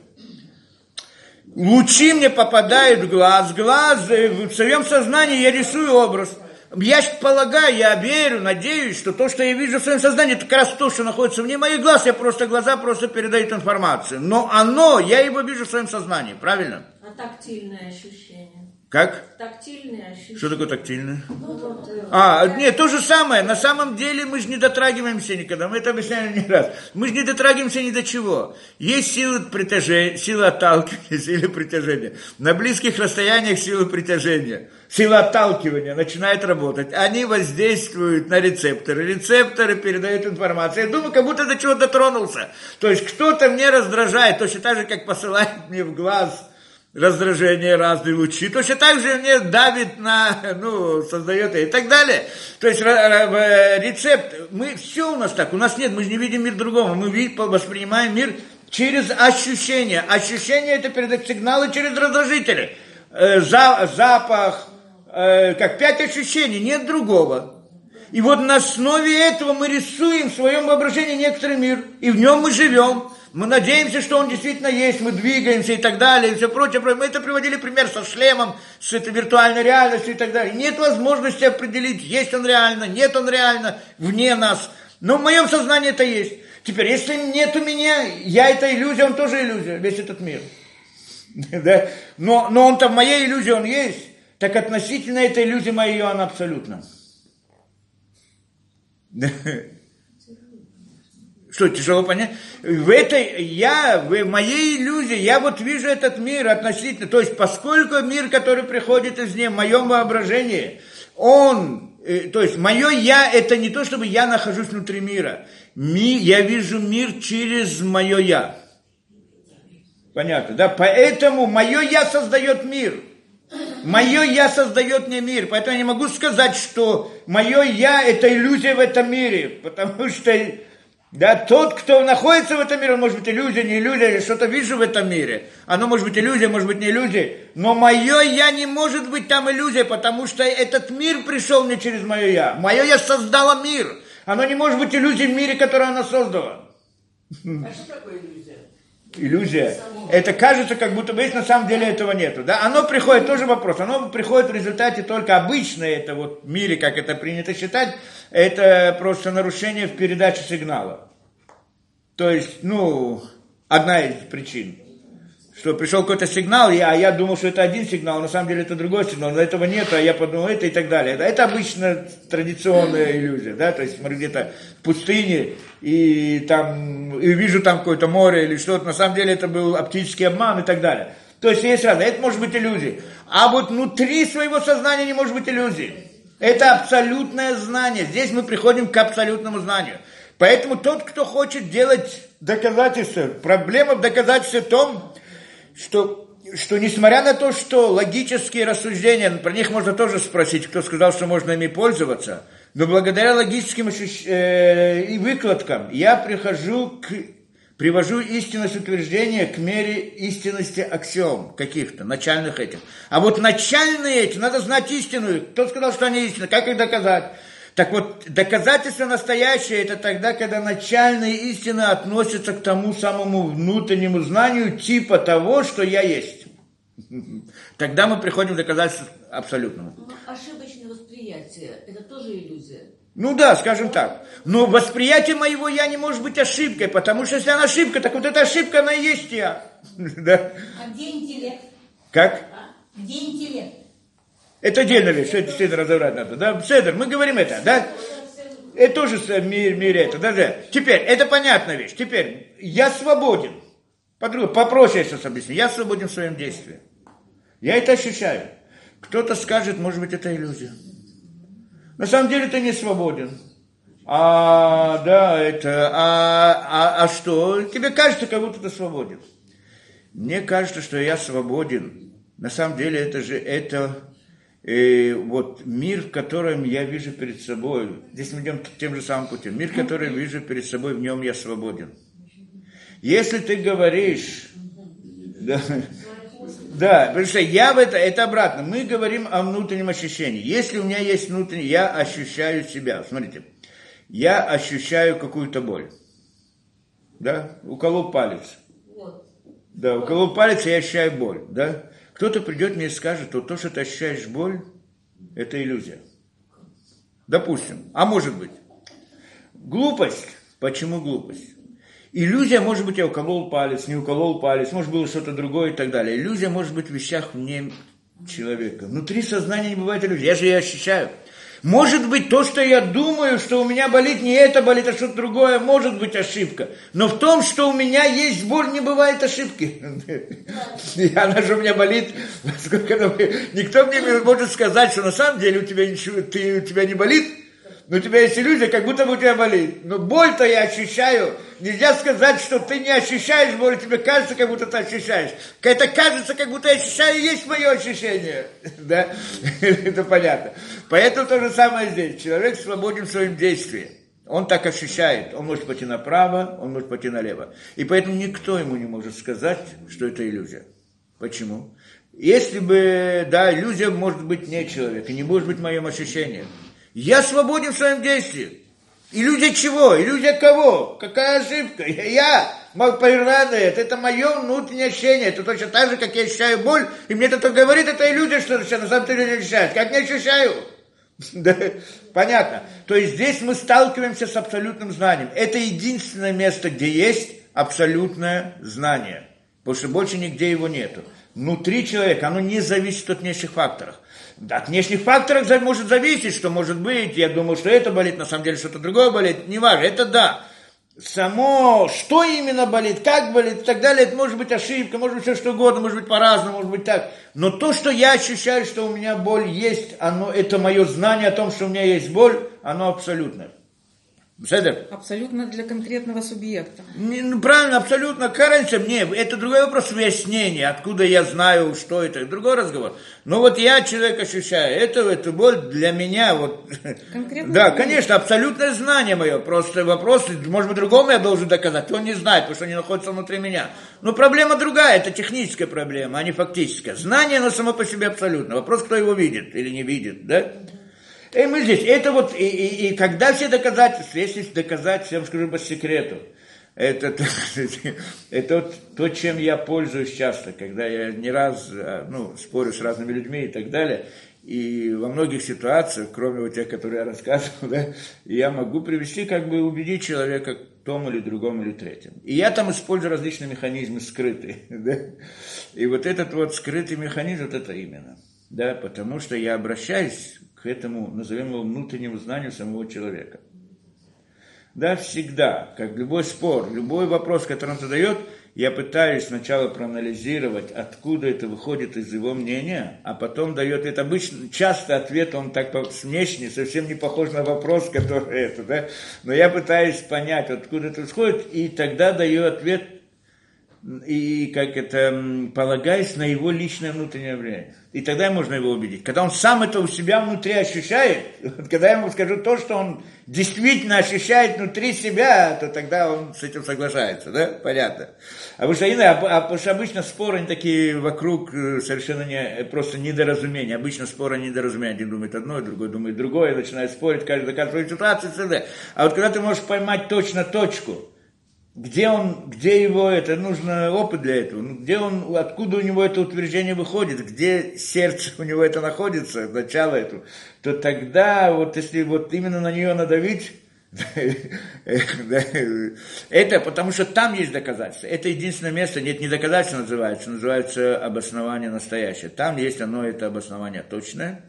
Лучи мне попадают в глаз, глаз, э, в своем сознании я рисую образ. Я полагаю, я верю, надеюсь, что то, что я вижу в своем сознании, это как раз то, что находится вне моих глаз, я просто глаза просто передают информацию. Но оно, я его вижу в своем сознании, правильно? А тактильное ощущение? Как? Тактильные ощущения. Что такое тактильное? Ну, э, А, нет, то же самое. На самом деле мы же не дотрагиваемся никогда. Мы это объясняли не раз. Мы же не дотрагиваемся ни до чего. Есть сила притяжения, сила отталкивания, сила притяжения. На близких расстояниях сила притяжения. Сила отталкивания начинает работать. Они воздействуют на рецепторы. Рецепторы передают информацию. Я думаю, как будто до чего дотронулся. То есть кто-то мне раздражает, точно так же, как посылает мне в глаз раздражение, разные лучи, точно так же мне давит на, ну, создает и так далее. То есть э, рецепт, мы, все у нас так, у нас нет, мы же не видим мир другого, мы воспринимаем мир через ощущения. Ощущения это передать сигналы через раздражители. Э, за, запах, э, как пять ощущений, нет другого. И вот на основе этого мы рисуем в своем воображении некоторый мир, и в нем мы живем. Мы надеемся, что он действительно есть, мы двигаемся и так далее, и все прочее. Мы это приводили пример со шлемом, с этой виртуальной реальностью и так далее. Нет возможности определить, есть он реально, нет он реально, вне нас. Но в моем сознании это есть. Теперь, если нет у меня, я это иллюзия, он тоже иллюзия, весь этот мир. Да? Но, но он-то в моей иллюзии, он есть. Так относительно этой иллюзии моей, он абсолютно. Что, тяжело понять? В этой, я, в моей иллюзии, я вот вижу этот мир относительно, то есть поскольку мир, который приходит из нее, в моем воображении, он, э, то есть мое я, это не то, чтобы я нахожусь внутри мира. Ми, я вижу мир через мое я. Понятно, да? Поэтому мое я создает мир. Мое я создает мне мир. Поэтому я не могу сказать, что мое я это иллюзия в этом мире. Потому что да, тот, кто находится в этом мире, он может быть иллюзия, не иллюзия, я что-то вижу в этом мире. Оно может быть иллюзия, может быть не иллюзия. Но мое я не может быть там иллюзия, потому что этот мир пришел мне через мое я. Мое я создало мир. Оно не может быть иллюзией в мире, который она создала. А что такое иллюзия? Иллюзия. Это кажется, как будто бы есть, на самом деле этого нету. Да? Оно приходит, тоже вопрос, оно приходит в результате только обычно, это вот в мире, как это принято считать, это просто нарушение в передаче сигнала. То есть, ну, одна из причин. Что пришел какой-то сигнал, я, а я думал, что это один сигнал, на самом деле это другой сигнал, но этого нет, а я подумал это и так далее. Это, это обычно традиционная иллюзия, да, то есть мы где-то в пустыне и там, и вижу там какое-то море или что-то, на самом деле это был оптический обман и так далее. То есть есть разное, это может быть иллюзия. А вот внутри своего сознания не может быть иллюзии. Это абсолютное знание. Здесь мы приходим к абсолютному знанию. Поэтому тот, кто хочет делать доказательства, проблема в доказательстве в том, что, что несмотря на то, что логические рассуждения, про них можно тоже спросить, кто сказал, что можно ими пользоваться, но благодаря логическим э, выкладкам я прихожу к привожу истинность утверждения к мере истинности аксиом каких-то, начальных этих. А вот начальные эти, надо знать истину. Кто сказал, что они истинны? Как их доказать? Так вот, доказательство настоящее – это тогда, когда начальные истины относятся к тому самому внутреннему знанию типа того, что я есть. Тогда мы приходим к доказательству абсолютному. Ну, ошибочное восприятие – это тоже иллюзия. Ну да, скажем так. Но восприятие моего я не может быть ошибкой, потому что если она ошибка, так вот эта ошибка, она и есть я. Да. А где интеллект? Как? А? Где интеллект? Это отдельная вещь, это действительно разобрать надо. Да? Седер, мы говорим это, да? Это тоже в мире, мире это, да, да. Теперь, это понятная вещь. Теперь, я свободен. По-другому, попроще я сейчас объясню. Я свободен в своем действии. Я это ощущаю. Кто-то скажет, может быть, это иллюзия. На самом деле ты не свободен. А, да, это, а, а, а что? Тебе кажется, как будто ты свободен. Мне кажется, что я свободен. На самом деле это же, это э, вот мир, в котором я вижу перед собой. Здесь мы идем тем же самым путем. Мир, который я вижу перед собой, в нем я свободен. Если ты говоришь, да, Да, потому что я в это, это обратно. Мы говорим о внутреннем ощущении. Если у меня есть внутренний, я ощущаю себя. Смотрите, я ощущаю какую-то боль. Да, уколол палец. Да, уколол палец, и я ощущаю боль. Да, кто-то придет мне и скажет, вот то, что ты ощущаешь боль, это иллюзия. Допустим. А может быть. Глупость. Почему глупость? Иллюзия, может быть, я уколол палец, не уколол палец, может, было что-то другое и так далее. Иллюзия может быть в вещах вне человека. Внутри сознания не бывает иллюзии. Я же ее ощущаю. Может быть, то, что я думаю, что у меня болит не это болит, а что-то другое, может быть ошибка. Но в том, что у меня есть боль, не бывает ошибки. Она же у меня болит. Никто мне не может сказать, что на самом деле у тебя, ничего, ты, у тебя не болит, но у тебя есть иллюзия, как будто бы у тебя болит. Но боль-то я ощущаю. Нельзя сказать, что ты не ощущаешь боль, тебе кажется, как будто ты ощущаешь. Это кажется, как будто я ощущаю, есть мое ощущение. Да? Это понятно. Поэтому то же самое здесь. Человек свободен в своем действии. Он так ощущает. Он может пойти направо, он может пойти налево. И поэтому никто ему не может сказать, что это иллюзия. Почему? Если бы, да, иллюзия может быть не человек, и не может быть моим ощущением. Я свободен в своем действии. Иллюзия чего? Иллюзия кого? Какая ошибка? Я, природа, это, это мое внутреннее ощущение. Это точно так же, как я ощущаю боль, и мне кто-то говорит, это иллюзия, что на самом деле не ощущает. Как не ощущаю? Да, понятно. То есть здесь мы сталкиваемся с абсолютным знанием. Это единственное место, где есть абсолютное знание. Потому что больше нигде его нету. Внутри человека оно не зависит от внешних факторов. От внешних факторов может зависеть, что может быть, я думаю, что это болит, на самом деле что-то другое болит, не важно, это да. Само, что именно болит, как болит и так далее, это может быть ошибка, может быть все что угодно, может быть по-разному, может быть так. Но то, что я ощущаю, что у меня боль есть, оно, это мое знание о том, что у меня есть боль, оно абсолютное. Седер? Абсолютно для конкретного субъекта. Не, ну, правильно, абсолютно. Какая Мне, это другой вопрос выяснения, откуда я знаю, что это. Другой разговор. Но вот я человек ощущаю, это, это боль для меня. Вот. Конкретно? Да, конечно, абсолютное знание мое. Просто вопрос, может быть, другому я должен доказать. Он не знает, потому что не находится внутри меня. Но проблема другая, это техническая проблема, а не фактическая. Знание, оно само по себе абсолютно. Вопрос, кто его видит или не видит, да? И мы здесь, это вот, и, и, и когда все доказательства, если доказать, вам скажу по секрету, это, это вот то, чем я пользуюсь часто, когда я не раз а, ну, спорю с разными людьми и так далее. И во многих ситуациях, кроме вот тех, которые я рассказывал, да, я могу привести, как бы убедить человека в том или другом или третьем. И я там использую различные механизмы скрытые. Да? И вот этот вот скрытый механизм, вот это именно. Да, потому что я обращаюсь к этому, назовем его, внутреннему знанию самого человека. Да, всегда, как любой спор, любой вопрос, который он задает, я пытаюсь сначала проанализировать, откуда это выходит из его мнения, а потом дает это обычно, часто ответ, он так внешне, совсем не похож на вопрос, который это, да, но я пытаюсь понять, откуда это исходит, и тогда даю ответ, и как это, полагаясь на его личное внутреннее влияние и тогда можно его убедить. Когда он сам это у себя внутри ощущает, когда я ему скажу то, что он действительно ощущает внутри себя, то тогда он с этим соглашается, да? Понятно. А потому что, а, а, потому что обычно споры они такие вокруг э, совершенно не, просто недоразумения. Обычно споры недоразумения. Один думает одно, другой думает другое, начинает спорить, каждый доказывает ситуацию, т.д. А вот когда ты можешь поймать точно точку, где он, где его это, нужно опыт для этого, ну, где он, откуда у него это утверждение выходит, где сердце у него это находится, начало этого, то тогда вот если вот именно на нее надавить, это потому что там есть доказательства. Это единственное место, нет, не доказательство называется, называется обоснование настоящее. Там есть оно, это обоснование точное,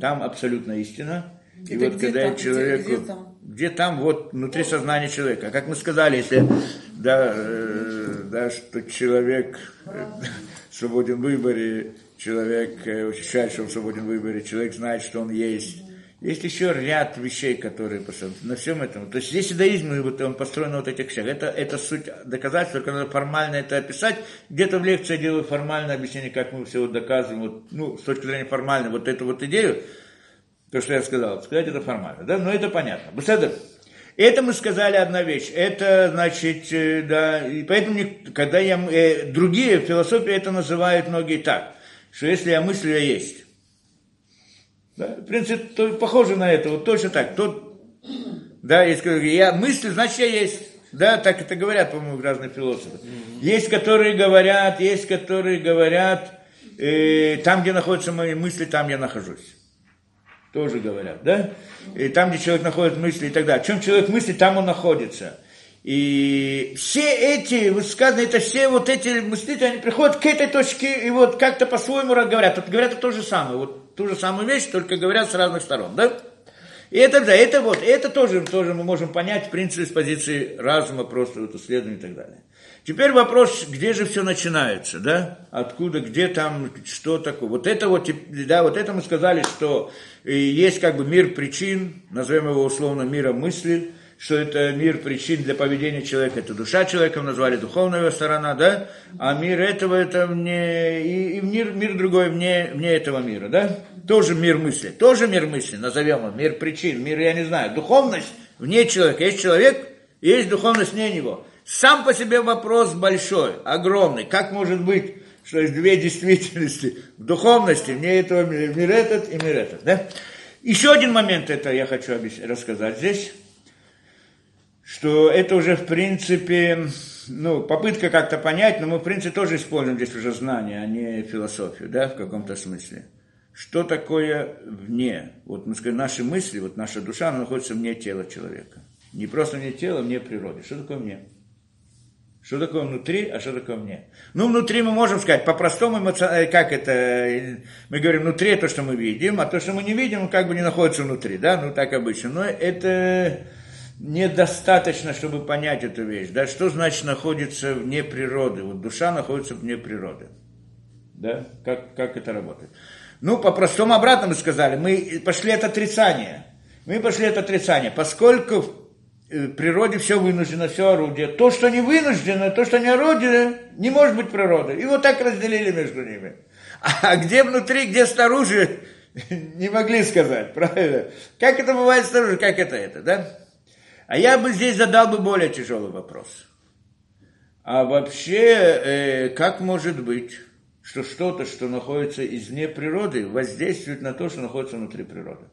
там абсолютно истина. И вот когда человеку где там вот внутри сознания человека. Как мы сказали, если да, э, да, что человек э, свободен в выборе, человек э, ощущает, что он свободен в выборе, человек знает, что он есть. Есть еще ряд вещей, которые на всем этом. То есть здесь иудаизм, вот он построен на вот этих вещах. Это, это суть доказательства, только надо формально это описать. Где-то в лекции я делаю формальное объяснение, как мы все вот доказываем, вот, ну, с точки зрения формальной, вот эту вот идею, то, что я сказал, сказать это формально, да, но это понятно. Беседер. Это мы сказали одна вещь. Это, значит, э, да, и поэтому, когда я, э, другие в философии это называют многие так, что если я мыслю, я есть. Да, в принципе, то, похоже на это, вот точно так. Тот, да, говорит, я мыслю, значит, я есть. Да, так это говорят, по-моему, разные философы. Есть, которые говорят, есть, которые говорят, э, там, где находятся мои мысли, там я нахожусь. Тоже говорят, да? И там, где человек находит мысли и так далее. В чем человек мысли, там он находится. И все эти высказывания, это все вот эти мыслители, они приходят к этой точке и вот как-то по-своему говорят. Вот говорят то же самое, вот ту же самую вещь, только говорят с разных сторон, да? И это, да, это вот, это тоже, тоже мы можем понять, в принципе, с позиции разума, просто вот исследования и так далее. Теперь вопрос, где же все начинается, да? Откуда, где там, что такое? Вот это вот, да, вот это мы сказали, что э, есть как бы мир причин, назовем его условно миром мысли, что это мир причин для поведения человека, это душа человека, назвали духовная сторона, да? А мир этого, это вне, и, и мир, мир другой вне, вне этого мира, да? Тоже мир мысли, тоже мир мысли, назовем его, мир причин, мир, я не знаю, духовность вне человека. Есть человек, есть духовность вне него. Сам по себе вопрос большой, огромный. Как может быть, что есть две действительности в духовности, вне этого мир этот и мир этот, да? Еще один момент это я хочу рассказать здесь что это уже, в принципе, ну, попытка как-то понять, но мы, в принципе, тоже используем здесь уже знания, а не философию, да, в каком-то смысле. Что такое вне? Вот мы скажем, наши мысли, вот наша душа, она находится вне тела человека. Не просто вне тела, вне природы. Что такое вне? Что такое внутри, а что такое вне? Ну, внутри мы можем сказать, по-простому, э, как это, э, мы говорим, внутри то, что мы видим, а то, что мы не видим, как бы не находится внутри, да, ну, так обычно. Но это недостаточно, чтобы понять эту вещь, да, что значит находится вне природы, вот душа находится вне природы, да, как, как это работает. Ну, по-простому обратно мы сказали, мы пошли от отрицания, мы пошли от отрицания, поскольку природе все вынуждено, все орудие. То, что не вынуждено, то, что не орудие, не может быть природой. И вот так разделили между ними. А где внутри, где снаружи, не могли сказать, правильно? Как это бывает снаружи, как это это, да? А я бы здесь задал бы более тяжелый вопрос. А вообще, э, как может быть, что что-то, что находится извне природы, воздействует на то, что находится внутри природы?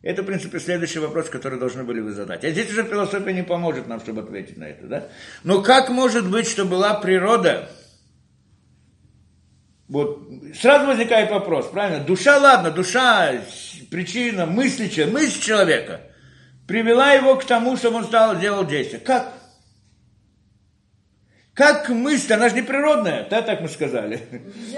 Это, в принципе, следующий вопрос, который должны были вы задать. А здесь уже философия не поможет нам, чтобы ответить на это, да? Но как может быть, что была природа? Вот, сразу возникает вопрос, правильно? Душа, ладно, душа, причина, мысли, мысль человека привела его к тому, чтобы он стал делать действия. Как? Как мысль, она же не природная, да, так мы сказали.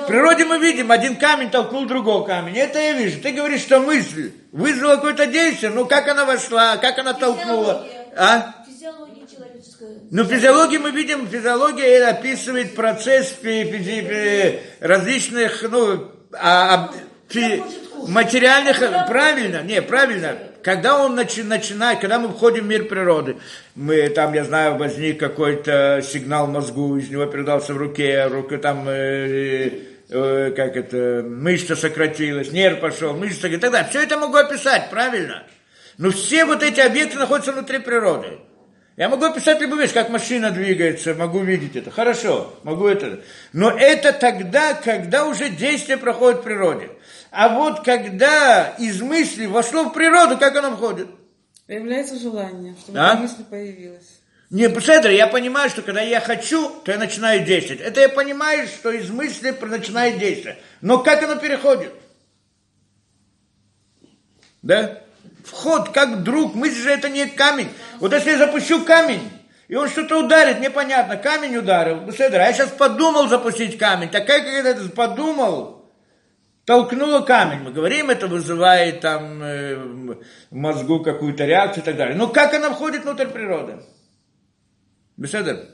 В природе мы видим, один камень толкнул другого камня. Это я вижу. Ты говоришь, что мысль вызвала какое-то действие, ну как она вошла, как она толкнула. А? Физиология человеческая. Ну, в физиологии мы видим, физиология описывает процесс фи- физи- фи- различных, ну, а- а- фи- материальных, правильно, не, правильно, когда он начи- начинает, когда мы входим в мир природы, мы там, я знаю, возник какой-то сигнал мозгу, из него передался в руке, рука там, э, э, как это, мышца сократилась, нерв пошел, мышца и так далее. Все это могу описать, правильно? Но все вот эти объекты находятся внутри природы. Я могу описать любую вещь, как машина двигается, могу видеть это. Хорошо, могу это. Но это тогда, когда уже действие проходит в природе. А вот когда из мысли вошло в природу, как оно входит? Появляется желание, чтобы А? мысль появилась. Не, Седр, я понимаю, что когда я хочу, то я начинаю действовать. Это я понимаю, что из мысли начинает действие. Но как оно переходит? Да? Вход, как друг, мысль же это не камень. Вот если я запущу камень, и он что-то ударит, непонятно, камень ударил, Седр, а я сейчас подумал запустить камень, так как я это подумал, толкнуло камень. Мы говорим, это вызывает там э, мозгу какую-то реакцию и так далее. Но как она входит внутрь природы? Беседер?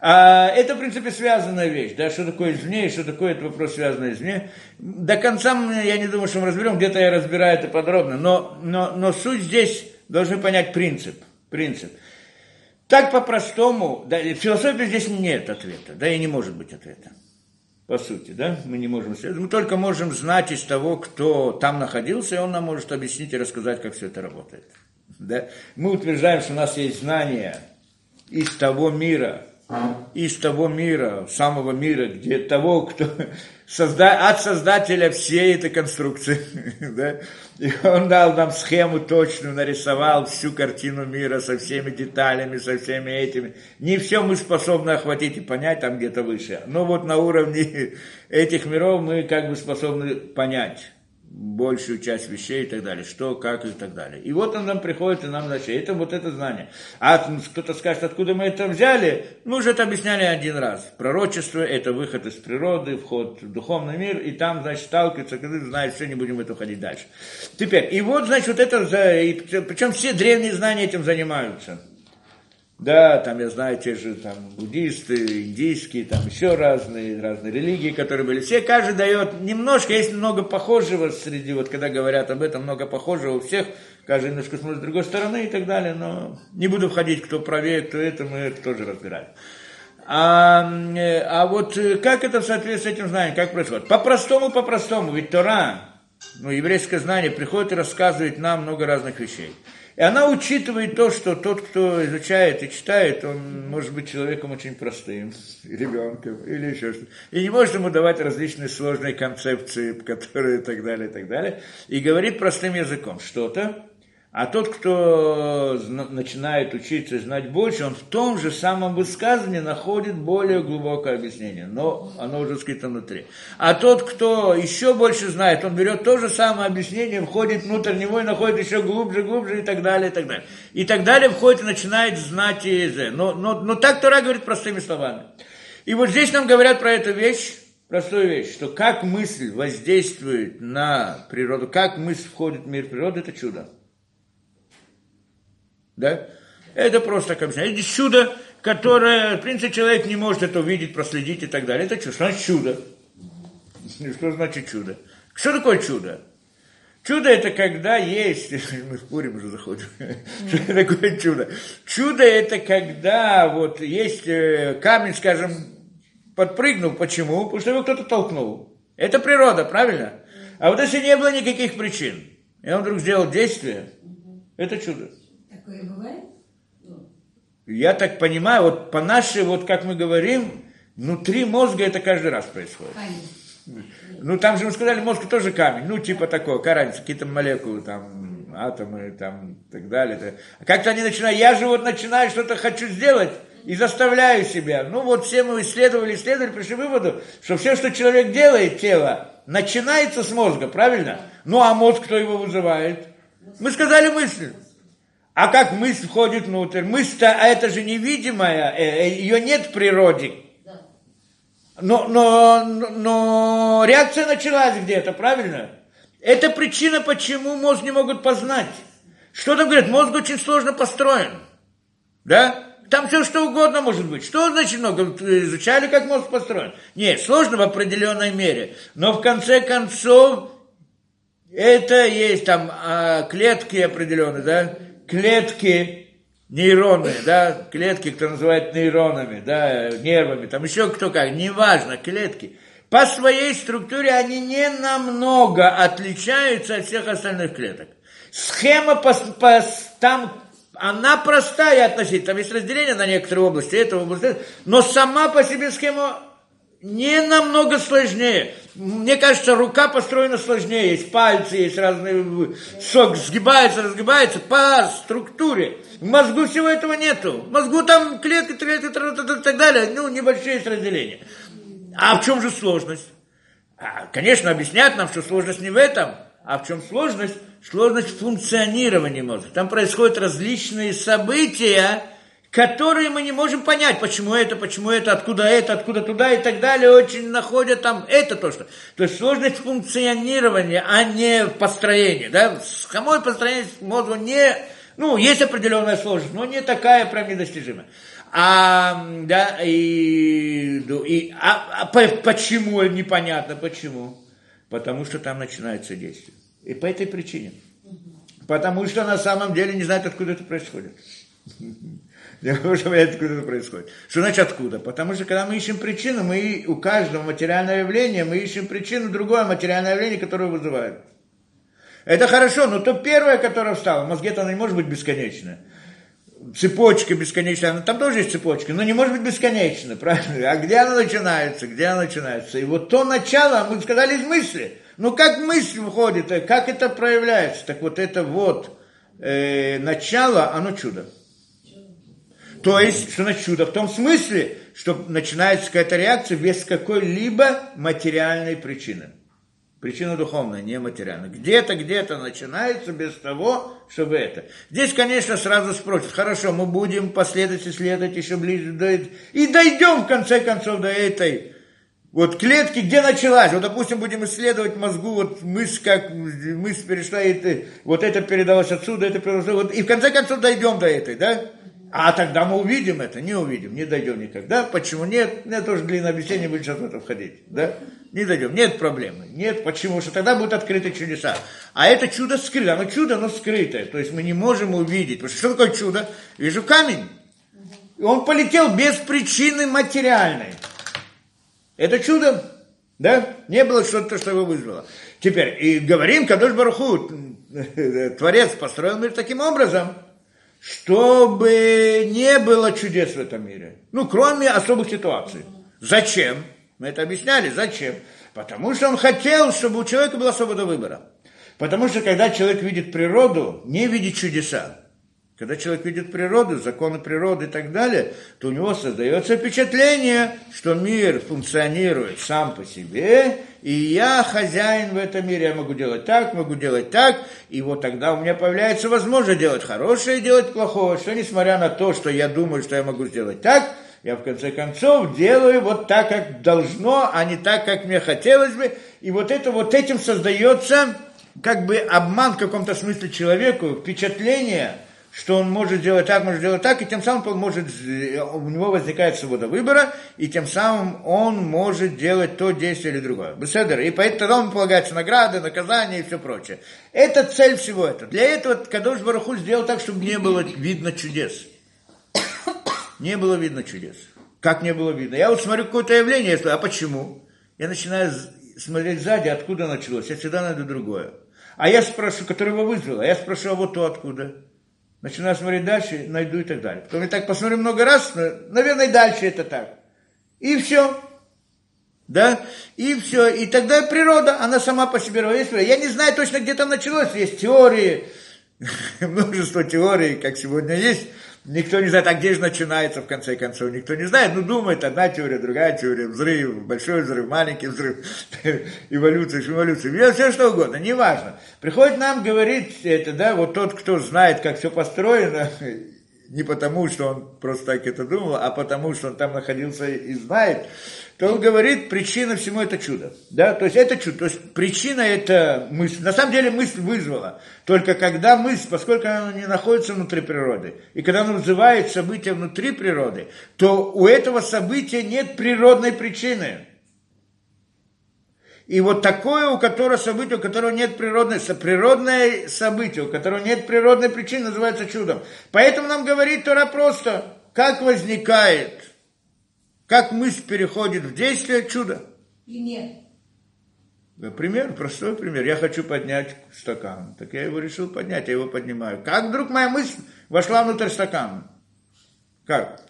А, это, в принципе, связанная вещь. Да, что такое извне, и что такое это вопрос, связанный извне. До конца я не думаю, что мы разберем, где-то я разбираю это подробно, но, но, но суть здесь должны понять принцип. принцип. Так по-простому, да, в философии здесь нет ответа, да, и не может быть ответа. По сути, да, мы не можем следовать. Мы только можем знать из того, кто там находился, и он нам может объяснить и рассказать, как все это работает. Да? Мы утверждаем, что у нас есть знания из того мира, из того мира, самого мира, где того, кто созда... от создателя всей этой конструкции. да? И он дал нам схему точную, нарисовал всю картину мира со всеми деталями, со всеми этими. Не все мы способны охватить и понять там где-то выше. Но вот на уровне этих миров мы как бы способны понять большую часть вещей и так далее, что, как и так далее. И вот он нам приходит и нам значит, это вот это знание. А кто-то скажет, откуда мы это взяли, мы уже это объясняли один раз. Пророчество – это выход из природы, вход в духовный мир, и там, значит, сталкивается, когда знает, все, не будем в это уходить дальше. Теперь, и вот, значит, вот это, причем все древние знания этим занимаются. Да, там я знаю те же там буддисты, индийские, там еще разные, разные религии, которые были. Все, каждый дает немножко, есть много похожего среди, вот когда говорят об этом, много похожего у всех, каждый немножко смотрит с другой стороны и так далее, но не буду входить, кто правее, кто это, мы это тоже разбираем. А, а вот как это в соответствии с этим знанием, как происходит? По-простому, по-простому, ведь Тора, ну, еврейское знание приходит и рассказывает нам много разных вещей. И она учитывает то, что тот, кто изучает и читает, он может быть человеком очень простым, ребенком или еще что-то. И не может ему давать различные сложные концепции, которые и так далее, и так далее. И говорит простым языком что-то, а тот, кто начинает учиться и знать больше, он в том же самом высказывании находит более глубокое объяснение, но оно уже скрыто внутри. А тот, кто еще больше знает, он берет то же самое объяснение, входит внутрь него и находит еще глубже, глубже и так далее, и так далее. И так далее входит и начинает знать и но, но, но так Тора говорит простыми словами. И вот здесь нам говорят про эту вещь, простую вещь, что как мысль воздействует на природу, как мысль входит в мир природы, это чудо. Да? Это просто как Это чудо, которое, в принципе, человек не может это увидеть, проследить и так далее. Это что? Значит чудо. Что значит чудо? Что такое чудо? Чудо это когда есть, мы в Пурим уже заходим, что такое чудо? Чудо это когда вот есть э, камень, скажем, подпрыгнул, почему? Потому что его кто-то толкнул. Это природа, правильно? А вот если не было никаких причин, и он вдруг сделал действие, это чудо. Такое бывает? Я так понимаю, вот по нашей, вот как мы говорим, внутри мозга это каждый раз происходит. Камень. Ну, там же мы сказали, мозг тоже камень, ну, типа такого, какая какие-то молекулы, там, атомы, там, и так далее. А как-то они начинают, я же вот начинаю что-то хочу сделать, и заставляю себя. Ну, вот все мы исследовали, исследовали, пришли к выводу, что все, что человек делает, тело, начинается с мозга, правильно? Ну, а мозг кто его вызывает? Мы сказали мысль. А как мысль входит внутрь? Мысль-то, а это же невидимая, э, э, ее нет в природе. Но, но, но реакция началась где-то, правильно? Это причина, почему мозг не могут познать. Что там говорят? Мозг очень сложно построен. Да? Там все что угодно может быть. Что значит много? Изучали, как мозг построен? Нет, сложно в определенной мере. Но в конце концов, это есть там а, клетки определенные, да? Клетки нейронные, да, клетки, кто называет нейронами, да, нервами, там еще кто как, неважно, клетки, по своей структуре они не намного отличаются от всех остальных клеток. Схема по, по, там, она простая относительно, там есть разделение на некоторые области, этого области, но сама по себе схема не намного сложнее. Мне кажется, рука построена сложнее. Есть пальцы, есть разные... Сок сгибается, разгибается по структуре. В мозгу всего этого нету. В мозгу там клетки, клетки, и так далее. Ну, небольшие есть разделения. А в чем же сложность? А, конечно, объяснят нам, что сложность не в этом. А в чем сложность? Сложность функционирования мозга. Там происходят различные события, которые мы не можем понять, почему это, почему это, откуда это, откуда туда и так далее, очень находят там это то, что. То есть сложность функционирования, а не построения. Да? Самой построение мозга не, ну, есть определенная сложность, но не такая прям недостижимая. А, да, и, и а, а почему, непонятно почему. Потому что там начинается действие. И по этой причине. Потому что на самом деле не знают, откуда это происходит. Я уже понять, откуда это происходит. Что значит откуда? Потому что когда мы ищем причину, мы у каждого материального явления мы ищем причину другое материальное явление, которое вызывает. Это хорошо, но то первое, которое встало, в мозге-то оно не может быть бесконечное. Цепочка бесконечная, она, там тоже есть цепочка, но не может быть бесконечно, правильно? А где она начинается, где она начинается? И вот то начало, мы сказали из мысли. Ну как мысль входит, э, как это проявляется? Так вот это вот э, начало, оно чудо. То есть, что на чудо? В том смысле, что начинается какая-то реакция без какой-либо материальной причины. Причина духовная, не материальная. Где-то, где-то начинается без того, чтобы это. Здесь, конечно, сразу спросят, хорошо, мы будем последовать исследовать еще ближе до. И дойдем, в конце концов, до этой вот клетки, где началась. Вот, допустим, будем исследовать мозгу, вот мысль, как мысль перешла, и вот это передалось отсюда, это передалось, вот, и в конце концов дойдем до этой, да? А тогда мы увидим это, не увидим, не дойдем никогда. Почему нет? Мне тоже длинное объяснение будет сейчас в это входить. Да? Не дойдем. Нет проблемы. Нет, почему? Что тогда будут открыты чудеса. А это чудо скрыто. Оно чудо, но скрытое. То есть мы не можем увидеть. Потому что что такое чудо? Вижу камень. И он полетел без причины материальной. Это чудо. Да? Не было что-то, что его вызвало. Теперь, и говорим, Кадош Баруху, Творец построил мир таким образом, чтобы не было чудес в этом мире. Ну, кроме особых ситуаций. Зачем? Мы это объясняли. Зачем? Потому что он хотел, чтобы у человека была свобода выбора. Потому что когда человек видит природу, не видит чудеса. Когда человек видит природу, законы природы и так далее, то у него создается впечатление, что мир функционирует сам по себе, и я хозяин в этом мире, я могу делать так, могу делать так, и вот тогда у меня появляется возможность делать хорошее делать плохое, что несмотря на то, что я думаю, что я могу сделать так, я в конце концов делаю вот так, как должно, а не так, как мне хотелось бы, и вот это вот этим создается как бы обман в каком-то смысле человеку, впечатление – что он может делать так, может делать так, и тем самым он может, у него возникает свобода выбора, и тем самым он может делать то действие или другое. Беседер. И поэтому тогда он полагается награды, наказания и все прочее. Это цель всего этого. Для этого Кадош Бараху сделал так, чтобы не было видно чудес. Не было видно чудес. Как не было видно? Я вот смотрю какое-то явление, я а почему? Я начинаю смотреть сзади, откуда началось. Я всегда найду другое. А я спрашиваю, которое его вызвало, я спрашиваю, а вот то откуда? Начинаю смотреть дальше, найду и так далее. Потом я так посмотрю много раз, наверное, дальше это так. И все. Да? И все. И тогда природа, она сама по себе равновесная. Я не знаю точно, где там началось. Есть теории, множество теорий, как сегодня есть. Никто не знает, а где же начинается, в конце концов, никто не знает. Ну, думает, одна теория, другая теория, взрыв, большой взрыв, маленький взрыв, эволюция, эволюция, все что угодно, неважно. Приходит нам говорить это, да, вот тот, кто знает, как все построено, не потому, что он просто так это думал, а потому, что он там находился и знает, то он говорит, причина всему это чудо. Да? То есть это чудо. То есть причина это мысль. На самом деле мысль вызвала. Только когда мысль, поскольку она не находится внутри природы, и когда она вызывает события внутри природы, то у этого события нет природной причины. И вот такое, у которого событие, у которого нет природной, природное событие, у которого нет природной причины, называется чудом. Поэтому нам говорит Тора просто, как возникает как мысль переходит в действие, чудо. Пример. Пример, простой пример. Я хочу поднять стакан. Так я его решил поднять, я его поднимаю. Как вдруг моя мысль вошла внутрь стакана? Как?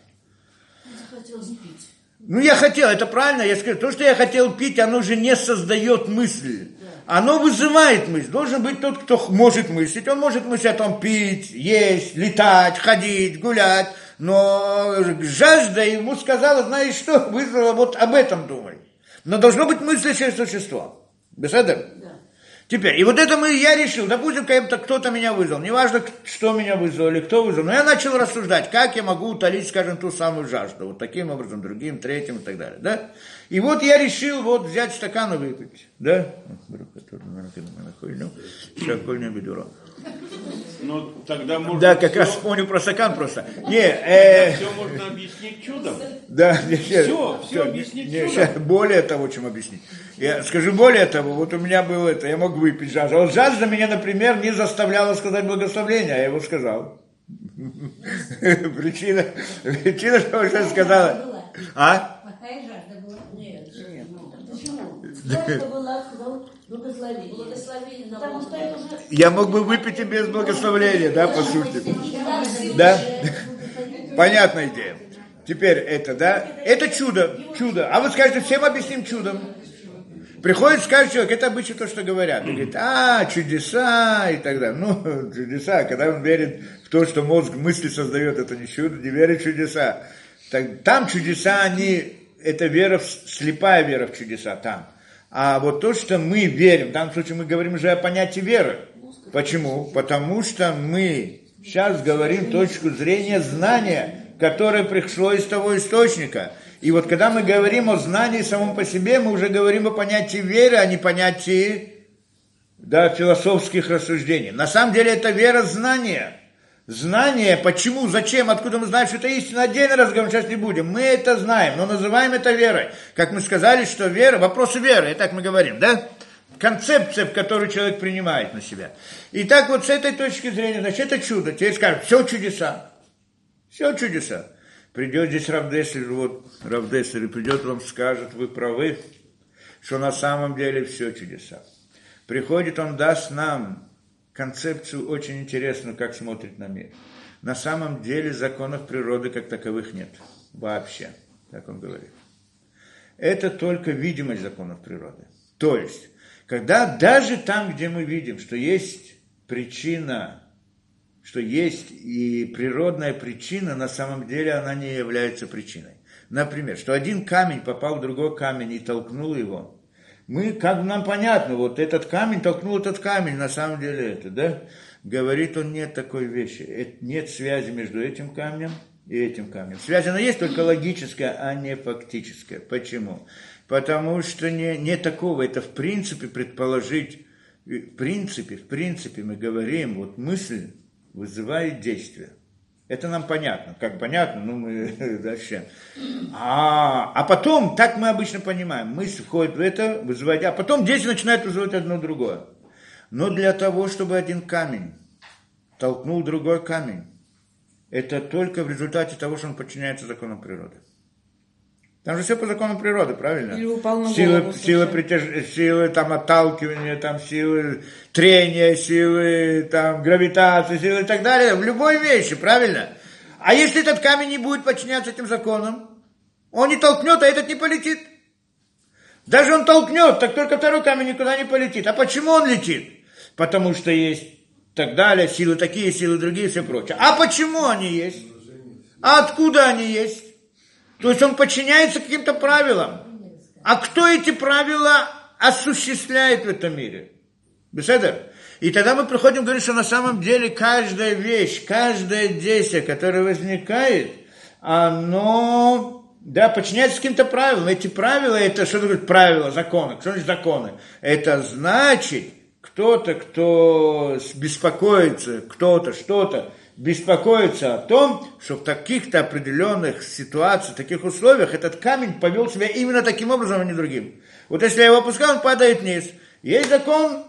Захотелось пить. Ну, я хотел, это правильно, я скажу, то, что я хотел пить, оно же не создает мысли. Оно вызывает мысль. Должен быть тот, кто может мыслить. Он может мыслить о том пить, есть, летать, ходить, гулять но жажда ему сказала, знаешь что, вызвала вот об этом думай. Но должно быть мыслящее существо. Беседа? Да. Теперь, и вот это мы, я решил, допустим, как-то кто-то меня вызвал, неважно, что меня вызвал или кто вызвал, но я начал рассуждать, как я могу утолить, скажем, ту самую жажду, вот таким образом, другим, третьим и так далее, да? И вот я решил вот взять стакан и выпить, да? Ну, тогда можно... Да, как все... раз понял про стакан просто. Не, э... Все можно объяснить чудом. Да, не, все, все, все объяснить не, чудом. Более того, чем объяснить. Я скажу более того, вот у меня было это, я мог выпить жажду. А вот жажда меня, например, не заставляла сказать благословение, а я его сказал. Причина, причина, что я сказала. А? Плохая жажда была. Нет, нет. Почему? Сверху была сказал благословение. Благословение на Потому что это уже... Я мог бы выпить и без благословения, да, по сути. Да? Понятная идея. Теперь это, да? Это чудо, чудо. А вы скажете, всем объясним чудом. Приходит, скажет человек, это обычно то, что говорят. И говорит, а, чудеса и так далее. Ну, чудеса, когда он верит в то, что мозг мысли создает, это не чудо, не верит в чудеса. Так, там чудеса, они, это вера, в- слепая вера в чудеса там. А вот то, что мы верим, в данном случае мы говорим уже о понятии веры. Почему? Потому что мы сейчас говорим точку зрения знания, которое пришло из того источника. И вот когда мы говорим о знании самом по себе, мы уже говорим о понятии веры, а не понятии да, философских рассуждений. На самом деле это вера знания. Знание, почему, зачем, откуда мы знаем, что это истина, отдельный разговор, сейчас не будем. Мы это знаем, но называем это верой. Как мы сказали, что вера, вопросы веры, и так мы говорим, да? Концепция, которую человек принимает на себя. И так вот с этой точки зрения, значит, это чудо. Теперь скажем, все чудеса. Все чудеса. Придет здесь Равдеслер, вот Равдеслер, и придет вам, скажет, вы правы, что на самом деле все чудеса. Приходит, он даст нам концепцию очень интересную, как смотрит на мир. На самом деле законов природы как таковых нет. Вообще, так он говорит. Это только видимость законов природы. То есть, когда даже там, где мы видим, что есть причина, что есть и природная причина, на самом деле она не является причиной. Например, что один камень попал в другой камень и толкнул его. Мы, как бы нам понятно, вот этот камень толкнул этот камень, на самом деле это, да? Говорит он, нет такой вещи, э- нет связи между этим камнем и этим камнем. Связь она есть только логическая, а не фактическая. Почему? Потому что не, не такого, это в принципе предположить, в принципе, в принципе мы говорим, вот мысль вызывает действие. Это нам понятно. Как понятно, ну мы дальше. А, а потом, так мы обычно понимаем, мысль входит в это, вызывает, а потом действие начинает вызывать одно другое. Но для того, чтобы один камень толкнул другой камень, это только в результате того, что он подчиняется законам природы. Там же все по законам природы, правильно? Или упал на силы, голову силы, притяж... силы там отталкивания, там силы трения, силы там гравитации, силы и так далее. В любой вещи, правильно? А если этот камень не будет подчиняться этим законам, он не толкнет, а этот не полетит. Даже он толкнет, так только второй камень никуда не полетит. А почему он летит? Потому что есть так далее, силы такие, силы другие, все прочее. А почему они есть? А откуда они есть? То есть он подчиняется каким-то правилам. А кто эти правила осуществляет в этом мире? Беседер? И тогда мы приходим и говорим, что на самом деле каждая вещь, каждое действие, которое возникает, оно да, подчиняется каким-то правилам. Эти правила, это что такое правила, законы? Что значит законы? Это значит, кто-то, кто беспокоится, кто-то, что-то беспокоится о том, что в таких-то определенных ситуациях, таких условиях этот камень повел себя именно таким образом, а не другим. Вот если я его опускаю, он падает вниз. Есть закон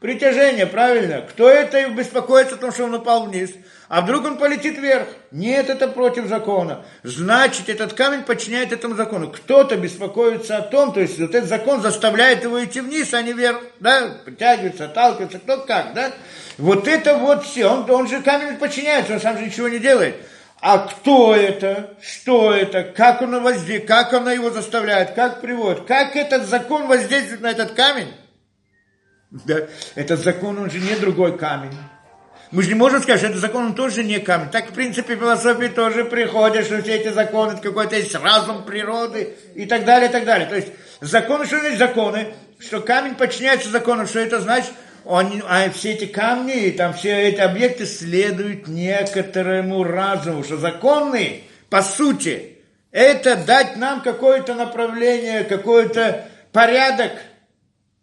притяжения, правильно? Кто это беспокоится о том, что он упал вниз? А вдруг он полетит вверх? Нет, это против закона. Значит, этот камень подчиняет этому закону. Кто-то беспокоится о том, то есть вот этот закон заставляет его идти вниз, а не вверх, да, притягивается, отталкивается, кто как, да? Вот это вот все, он, он же камень подчиняется, он сам же ничего не делает. А кто это, что это, как он воздействует, как он его заставляет, как приводит, как этот закон воздействует на этот камень? Да, этот закон, он же не другой камень. Мы же не можем сказать, что этот закон, он тоже не камень. Так, в принципе, в философии тоже приходит, что все эти законы, это какой-то есть разум природы и так далее, и так далее. То есть, законы, что значит законы? Что камень подчиняется закону, что это значит? Он, а все эти камни, и там все эти объекты следуют некоторому разуму, что законы, по сути, это дать нам какое-то направление, какой-то порядок,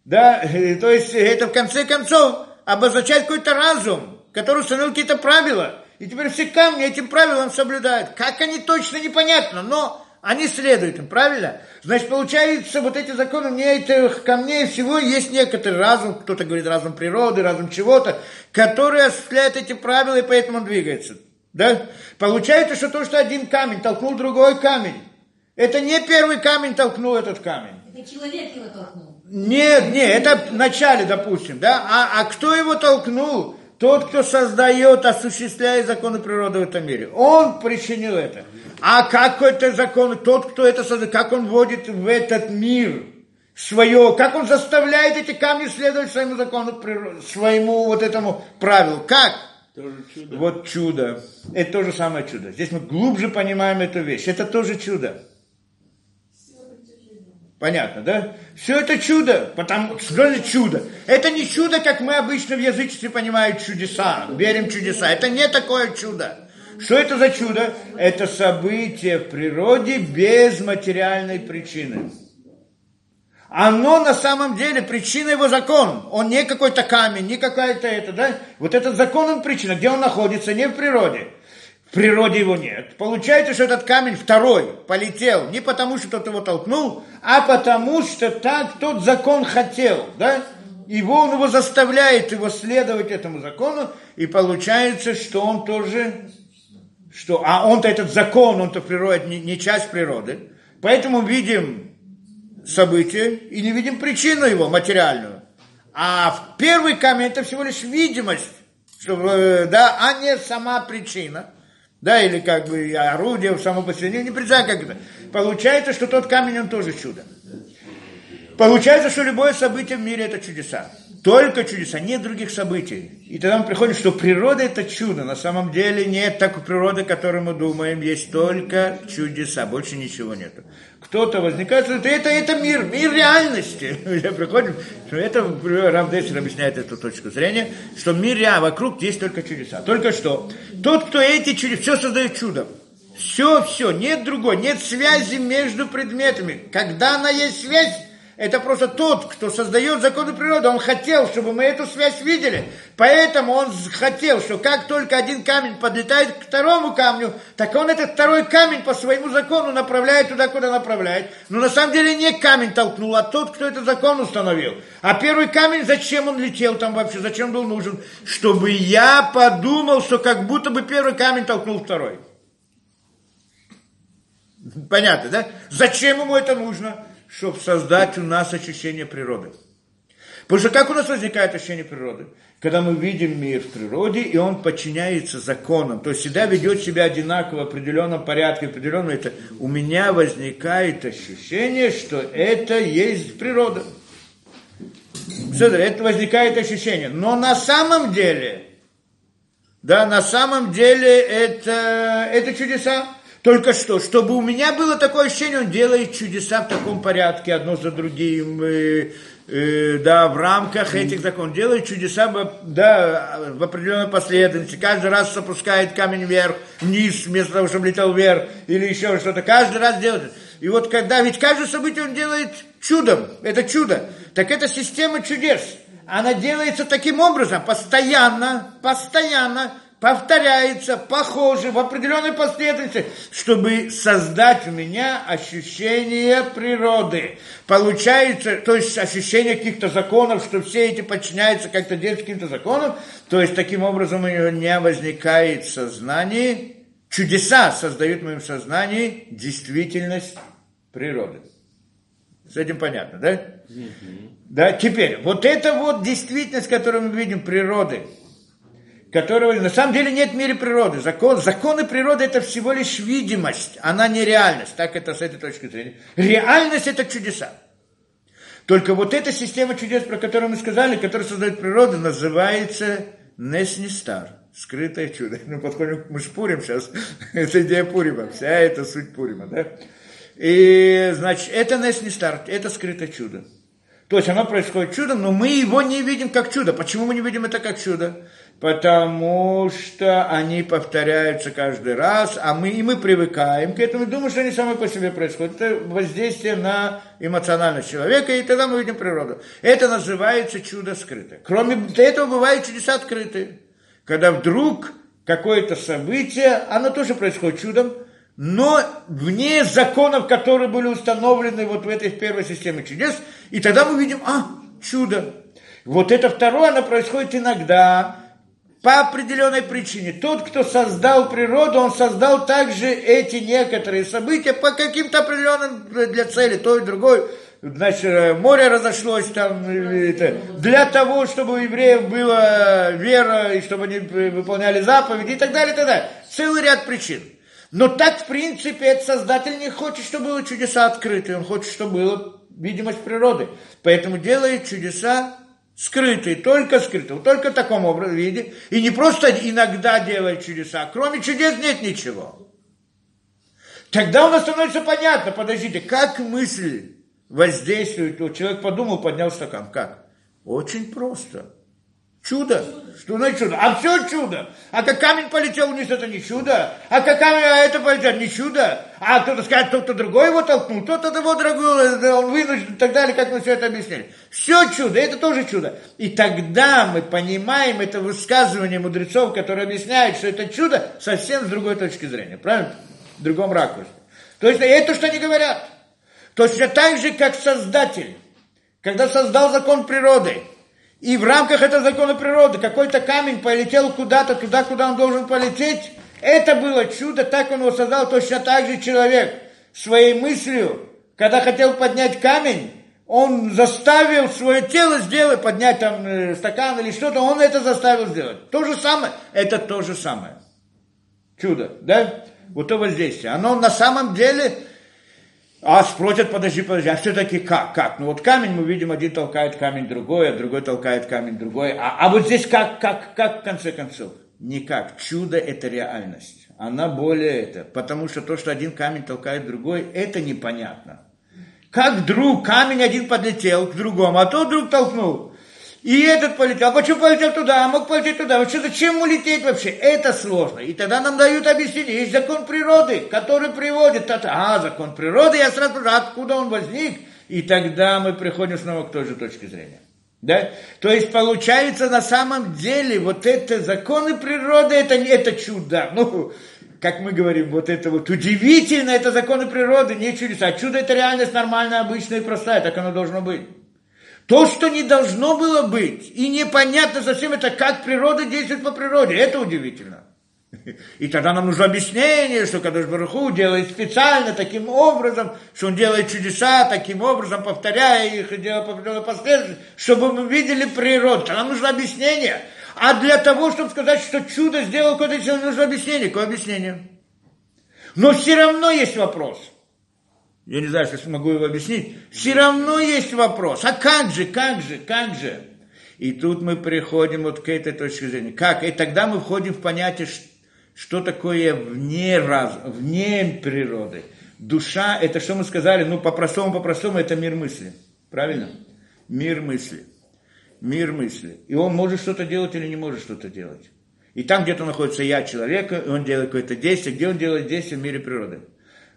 да, то есть это в конце концов обозначает какой-то разум, который установил какие-то правила. И теперь все камни этим правилам соблюдают. Как они точно непонятно, но они следуют им, правильно? Значит, получается, вот эти законы, не этих камней всего есть некоторый разум, кто-то говорит разум природы, разум чего-то, который осуществляет эти правила, и поэтому он двигается. Да? Получается, что то, что один камень толкнул другой камень, Это не первый камень толкнул этот камень. Это человек его толкнул. Нет, нет, это в начале, допустим, да? А, а кто его толкнул? Тот, кто создает, осуществляет законы природы в этом мире. Он причинил это. А как это закон? Тот, кто это создает, как он вводит в этот мир свое, как он заставляет эти камни следовать своему закону, природы, своему вот этому правилу. Как? Тоже чудо. Вот чудо. Это то же самое чудо. Здесь мы глубже понимаем эту вещь. Это тоже чудо. Понятно, да? Все это чудо, потому что это чудо. Это не чудо, как мы обычно в язычестве понимаем чудеса, верим в чудеса. Это не такое чудо. Что это за чудо? Это событие в природе без материальной причины. Оно на самом деле причина его закон. Он не какой-то камень, не какая-то это, да? Вот этот закон он причина. Где он находится? Не в природе. Природе его нет. Получается, что этот камень второй полетел не потому, что кто-то его толкнул, а потому, что так тот закон хотел, да? Его, он его заставляет его следовать этому закону, и получается, что он тоже, что, а он-то этот закон, он-то природа, не, не часть природы. Поэтому видим событие и не видим причину его материальную. А в первый камень это всего лишь видимость, что, э, да, а не сама причина. Да, или как бы орудие само по себе, не представляю, как это. Получается, что тот камень, он тоже чудо. Получается, что любое событие в мире это чудеса. Только чудеса, нет других событий. И тогда мы приходим, что природа это чудо. На самом деле нет такой природы, которой мы думаем. Есть только чудеса, больше ничего нет. Кто-то возникает, что это, это мир, мир реальности. Приходим, что это, Рав Дессер объясняет эту точку зрения, что мир реальный, вокруг есть только чудеса. Только что. Тот, кто эти чудеса, все создает чудом. Все, все, нет другой, нет связи между предметами. Когда она есть связь, это просто тот, кто создает законы природы, он хотел, чтобы мы эту связь видели. Поэтому он хотел, что как только один камень подлетает к второму камню, так он этот второй камень по своему закону направляет туда, куда направляет. Но на самом деле не камень толкнул, а тот, кто этот закон установил. А первый камень, зачем он летел там вообще, зачем был нужен? Чтобы я подумал, что как будто бы первый камень толкнул второй. Понятно, да? Зачем ему это нужно? Чтобы создать у нас ощущение природы. Потому что как у нас возникает ощущение природы? Когда мы видим мир в природе, и он подчиняется законам, то есть всегда ведет себя одинаково в определенном порядке, определенном это, у меня возникает ощущение, что это есть природа. Смотри, это возникает ощущение. Но на самом деле, да, на самом деле это, это чудеса. Только что, чтобы у меня было такое ощущение, он делает чудеса в таком порядке, одно за другим, э, э, да, в рамках этих законов. Делает чудеса, да, в определенной последовательности. Каждый раз опускает камень вверх, вниз, вместо того, чтобы летел вверх, или еще что-то. Каждый раз делает. И вот когда, ведь каждое событие он делает чудом, это чудо. Так это система чудес. Она делается таким образом, постоянно, постоянно, повторяется, похоже, в определенной последовательности, чтобы создать у меня ощущение природы. Получается, то есть ощущение каких-то законов, что все эти подчиняются как-то каким-то законам, то есть таким образом у меня возникает сознание, чудеса создают в моем сознании действительность природы. С этим понятно, да? Mm-hmm. Да, теперь, вот это вот действительность, которую мы видим природы, которого на самом деле нет в мире природы. Закон, законы природы это всего лишь видимость, она не реальность. Так это с этой точки зрения. Реальность это чудеса. Только вот эта система чудес, про которую мы сказали, которая создает природу, называется Неснистар. Скрытое чудо. Ну, подходим к Мышпурим сейчас. это идея Пурима. Вся эта суть Пурима, да? И, значит, это Неснистар, это скрытое чудо. То есть оно происходит чудом, но мы его не видим как чудо. Почему мы не видим это как чудо? Потому что они повторяются каждый раз, а мы, и мы привыкаем к этому и думаем, что они сами по себе происходят. Это воздействие на эмоциональность человека, и тогда мы видим природу. Это называется чудо скрытое. Кроме этого бывают чудеса открытые. Когда вдруг какое-то событие, оно тоже происходит чудом, но вне законов, которые были установлены вот в этой первой системе чудес, и тогда мы видим, а, чудо. Вот это второе, оно происходит иногда, по определенной причине. Тот, кто создал природу, он создал также эти некоторые события по каким-то определенным для цели, то и другой. Значит, э, море разошлось там э, это, для того, чтобы у евреев была вера, и чтобы они выполняли заповеди и так далее, и так далее. Целый ряд причин. Но так, в принципе, этот Создатель не хочет, чтобы было чудеса открыты. Он хочет, чтобы было видимость природы. Поэтому делает чудеса скрытые, только скрытые, только в таком виде. И не просто иногда делает чудеса, кроме чудес нет ничего. Тогда у нас становится понятно, подождите, как мысль воздействует, человек подумал, поднял стакан, как? Очень просто. Чудо. Что значит чудо? А все чудо. А как камень полетел вниз, это не чудо. А как камень, а это полетел, не чудо. А кто-то скажет, кто-то другой его толкнул, кто-то его другой, он вынужден и так далее, как мы все это объясняли. Все чудо, это тоже чудо. И тогда мы понимаем это высказывание мудрецов, которые объясняют, что это чудо совсем с другой точки зрения. Правильно? В другом ракурсе. То есть это, что они говорят. Точно так же, как Создатель, когда создал закон природы – и в рамках этого закона природы какой-то камень полетел куда-то, туда, куда он должен полететь. Это было чудо, так он его создал. Точно так же человек своей мыслью, когда хотел поднять камень, он заставил свое тело сделать, поднять там э, стакан или что-то, он это заставил сделать. То же самое, это то же самое. Чудо, да? Вот то воздействие. Оно на самом деле а спросят, подожди, подожди, а все-таки как? Как? Ну вот камень мы видим, один толкает камень другой, а другой толкает камень другой. А, а вот здесь как, как, как в конце концов? Никак. Чудо – это реальность. Она более это. Потому что то, что один камень толкает другой, это непонятно. Как вдруг камень один подлетел к другому, а тот вдруг толкнул. И этот полетел. А почему полетел туда? А мог полететь туда. Что, зачем ему лететь вообще? Это сложно. И тогда нам дают объяснение. Есть закон природы, который приводит. А, закон природы, я сразу откуда он возник? И тогда мы приходим снова к той же точке зрения. Да? То есть получается на самом деле вот это законы природы, это, это чудо. Ну, как мы говорим, вот это вот удивительно, это законы природы, не чудеса. А чудо это реальность нормальная, обычная и простая, так оно должно быть. То, что не должно было быть, и непонятно совсем это, как природа действует по природе, это удивительно. И тогда нам нужно объяснение, что Кадыш Баруху делает специально таким образом, что он делает чудеса таким образом, повторяя их и делая определенную последовательность, чтобы мы видели природу. Тогда нам нужно объяснение. А для того, чтобы сказать, что чудо сделал какое-то нужно объяснение. Какое объяснение? Но все равно есть вопрос – я не знаю, что смогу его объяснить, все равно есть вопрос, а как же, как же, как же? И тут мы приходим вот к этой точке зрения. Как? И тогда мы входим в понятие, что такое вне, раз, вне природы. Душа, это что мы сказали, ну по-простому, по-простому, это мир мысли. Правильно? Мир мысли. Мир мысли. И он может что-то делать или не может что-то делать. И там где-то находится я человека, и он делает какое-то действие, где он делает действие в мире природы.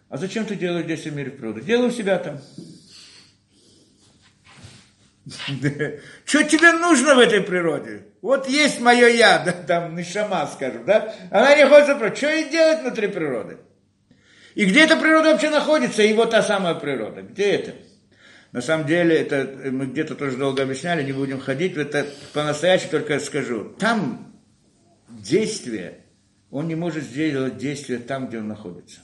А зачем ты делаешь здесь в мире природы? Делай у себя там. Что тебе нужно в этой природе? Вот есть мое я, да, там, нишама, скажем, да? Она не хочет запросить, что ей делать внутри природы? И где эта природа вообще находится, и вот та самая природа? Где это? На самом деле, это мы где-то тоже долго объясняли, не будем ходить, это по-настоящему только скажу. Там действие, он не может сделать действие там, где он находится.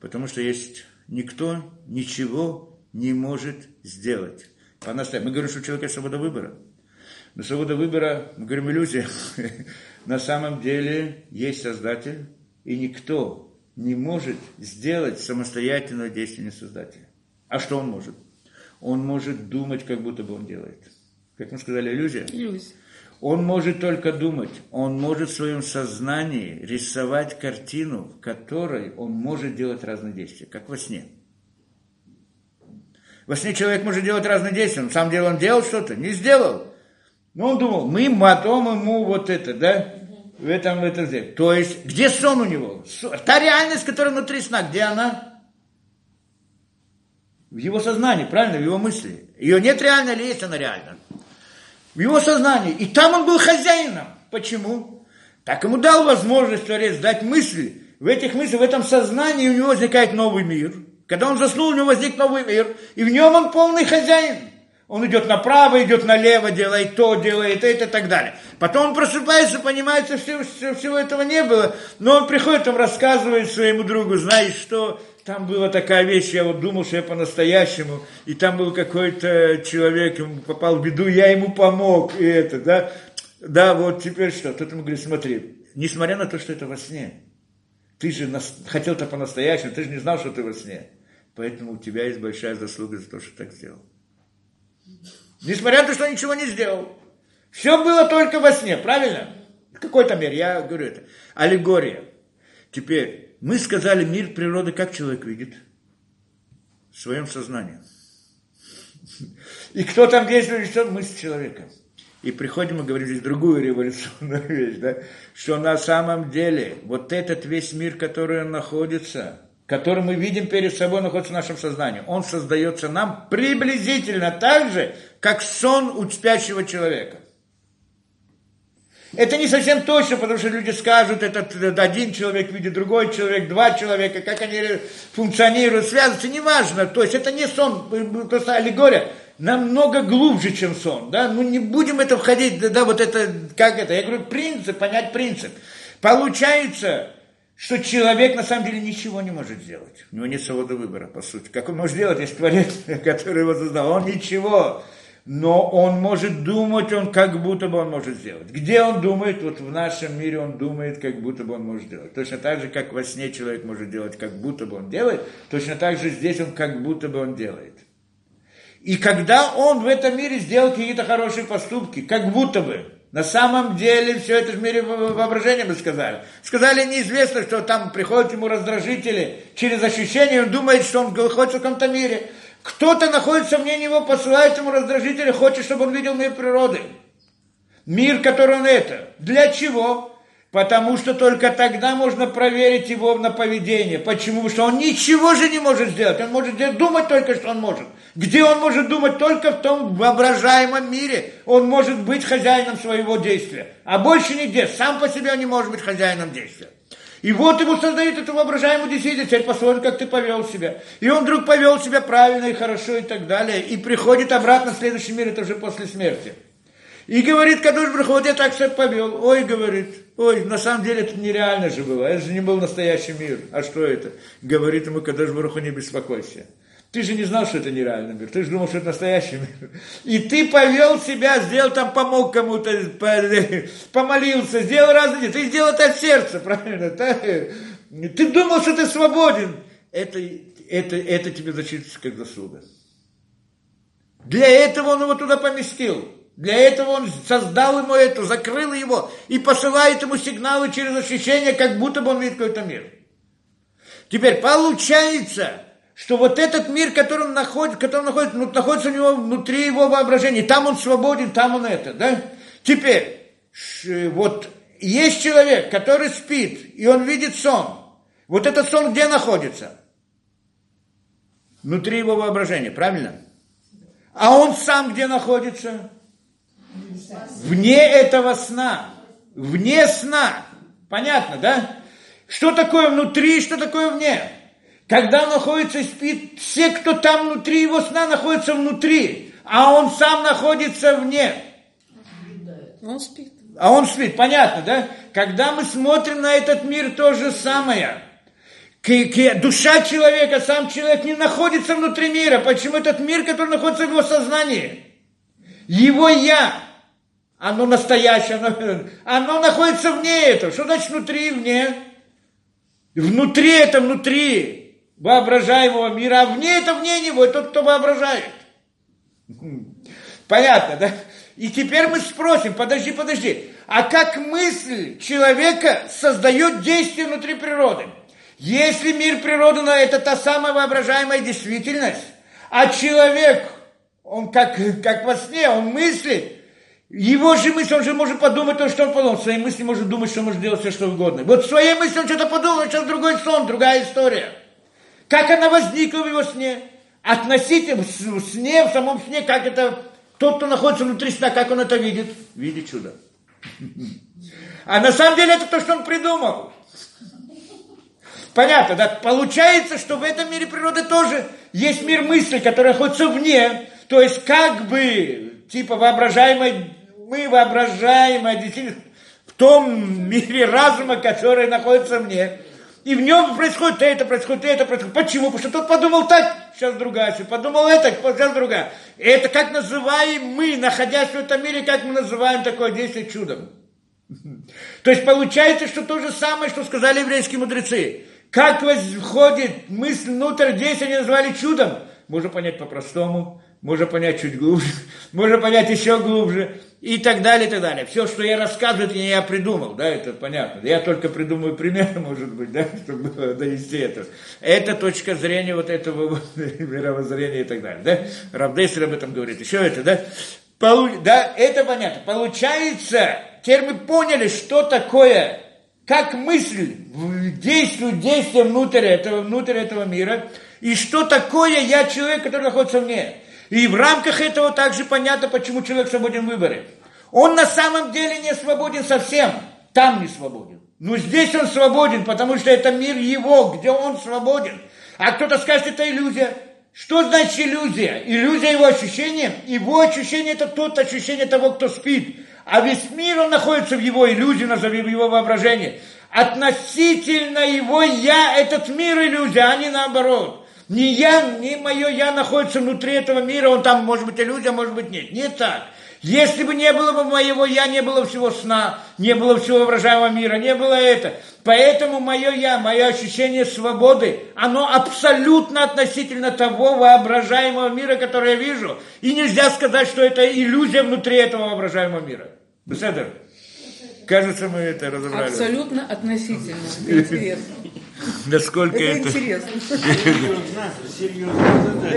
Потому что есть никто ничего не может сделать. По-настоящему. Мы говорим, что у человека есть свобода выбора. Но свобода выбора, мы говорим, иллюзия. На самом деле есть Создатель, и никто не может сделать самостоятельное действие Создателя. А что он может? Он может думать, как будто бы он делает. Как мы сказали, иллюзия? Иллюзия. Он может только думать, он может в своем сознании рисовать картину, в которой он может делать разные действия, как во сне. Во сне человек может делать разные действия, на самом деле он делал что-то, не сделал. Но он думал, мы потом ему вот это, да, в этом, в этом сделать. То есть, где сон у него? Та реальность, которая внутри сна, где она? В его сознании, правильно, в его мысли. Ее нет реально или есть она реально? В его сознании. И там он был хозяином. Почему? Так ему дал возможность Творец дать мысли. В этих мыслях, в этом сознании у него возникает новый мир. Когда он заснул, у него возник новый мир. И в нем он полный хозяин. Он идет направо, идет налево, делает то, делает это и так далее. Потом он просыпается, понимает, что всего, всего этого не было, но он приходит, он рассказывает своему другу, знаешь что, там была такая вещь, я вот думал, что я по-настоящему, и там был какой-то человек, ему попал в беду, я ему помог, и это, да, да, вот теперь что, тут ему говорит, смотри, несмотря на то, что это во сне, ты же нас, хотел это по-настоящему, ты же не знал, что ты во сне, поэтому у тебя есть большая заслуга за то, что так сделал. Несмотря на то, что ничего не сделал. Все было только во сне, правильно? В какой-то мере, я говорю это. Аллегория. Теперь, мы сказали, мир природы как человек видит? В своем сознании. И кто там действует, что мысль человека. И приходим и говорим здесь другую революционную вещь, да? что на самом деле вот этот весь мир, который он находится, который мы видим перед собой, находится в нашем сознании, он создается нам приблизительно так же, как сон у спящего человека. Это не совсем точно, потому что люди скажут, это один человек видит другой человек, два человека, как они функционируют, связываются, неважно. То есть это не сон, просто аллегория, намного глубже, чем сон. Да? Ну не будем это входить, да, да, вот это, как это, я говорю, принцип, понять принцип. Получается, что человек на самом деле ничего не может сделать. У него нет свободы выбора, по сути. Как он может сделать, если творец, который его создал? Он ничего но он может думать, он как будто бы он может сделать. Где он думает? Вот в нашем мире он думает, как будто бы он может делать. Точно так же, как во сне человек может делать, как будто бы он делает, точно так же здесь он как будто бы он делает. И когда он в этом мире сделал какие-то хорошие поступки, как будто бы, на самом деле все это в мире воображения мы сказали. Сказали неизвестно, что там приходят ему раздражители через ощущение, он думает, что он находится в каком-то мире. Кто-то находится вне него, посылает ему раздражители, хочет, чтобы он видел мир природы. Мир, который он это. Для чего? Потому что только тогда можно проверить его на поведение. Почему? Потому что он ничего же не может сделать. Он может думать только, что он может. Где он может думать? Только в том воображаемом мире. Он может быть хозяином своего действия. А больше нигде. Сам по себе он не может быть хозяином действия. И вот ему создают эту воображаемую действительность, теперь посмотрим, как ты повел себя. И он вдруг повел себя правильно и хорошо и так далее, и приходит обратно в следующий мир, это уже после смерти. И говорит, Кадуш Браху, вот я так себя повел. Ой, говорит, ой, на самом деле это нереально же было, это же не был настоящий мир. А что это? Говорит ему Кадуш Браху, не беспокойся. Ты же не знал, что это нереальный мир. Ты же думал, что это настоящий мир. И ты повел себя, сделал там, помог кому-то, помолился, сделал разные Ты сделал это от сердца, правильно? Ты думал, что ты свободен. Это, это, это тебе зачитывается как заслуга. Для этого он его туда поместил. Для этого он создал ему это, закрыл его и посылает ему сигналы через ощущение, как будто бы он видит какой-то мир. Теперь получается, что вот этот мир, который он находит, который он находит, ну, находится у него внутри его воображения, там он свободен, там он это, да? Теперь, вот есть человек, который спит, и он видит сон. Вот этот сон где находится? Внутри его воображения, правильно? А он сам где находится? Вне этого сна. Вне сна. Понятно, да? Что такое внутри, что такое вне? Когда он находится и спит, все, кто там внутри его сна, находятся внутри, а он сам находится вне. Он спит. А он спит, понятно, да? Когда мы смотрим на этот мир, то же самое. Душа человека, сам человек не находится внутри мира. Почему этот мир, который находится в его сознании? Его я, оно настоящее, оно, оно находится вне этого. Что значит внутри и вне? Внутри это внутри воображаемого мира, а вне это вне него, и тот, кто воображает. Понятно, да? И теперь мы спросим, подожди, подожди, а как мысль человека создает действие внутри природы? Если мир природы, но это та самая воображаемая действительность, а человек, он как, как во сне, он мыслит, его же мысли, он же может подумать то, что он подумал. В своей мысли может думать, что может делать все, что угодно. Вот в своей мысли он что-то подумал, сейчас другой сон, другая история. Как она возникла в его сне? Относительно в сне, в самом сне, как это, тот, кто находится внутри сна, как он это видит? Видит чудо. А на самом деле это то, что он придумал. Понятно, да? Получается, что в этом мире природы тоже есть мир мысли, который находится вне. То есть как бы, типа, воображаемое, мы воображаемое действительно в том мире разума, который находится мне. И в нем происходит это, происходит это, происходит. Почему? Потому что тот подумал так, сейчас другая, если подумал это, сейчас другая. Это как называем мы, находясь в этом мире, как мы называем такое действие чудом. То есть получается, что то же самое, что сказали еврейские мудрецы. Как входит мысль внутрь действия, они назвали чудом. Можно понять по-простому, можно понять чуть глубже, можно понять еще глубже и так далее, и так далее. Все, что я рассказываю, это не я придумал, да, это понятно. Я только придумаю пример, может быть, да, чтобы донести это. Это точка зрения вот этого вот мировоззрения и так далее, да. Равдесер об этом говорит. Еще это, да. Полу... Да, это понятно. Получается, теперь мы поняли, что такое, как мысль действует действие внутрь этого, внутрь этого мира, и что такое я человек, который находится вне. И в рамках этого также понятно, почему человек свободен в выборе. Он на самом деле не свободен совсем, там не свободен. Но здесь он свободен, потому что это мир его, где он свободен. А кто-то скажет, это иллюзия. Что значит иллюзия? Иллюзия его ощущения. Его ощущение это тот ощущение того, кто спит. А весь мир, он находится в его иллюзии, назови в его воображении. Относительно его я, этот мир иллюзия, а не наоборот. Не я, не мое я находится внутри этого мира, он там может быть иллюзия, может быть нет. Не так. Если бы не было бы моего я, не было всего сна, не было всего воображаемого мира, не было это. Поэтому мое я, мое ощущение свободы, оно абсолютно относительно того воображаемого мира, который я вижу. И нельзя сказать, что это иллюзия внутри этого воображаемого мира. Беседер? Кажется, мы это разобрали. Абсолютно относительно. Интересно. Насколько Это это... интересно. Серьезно, серьезно задача.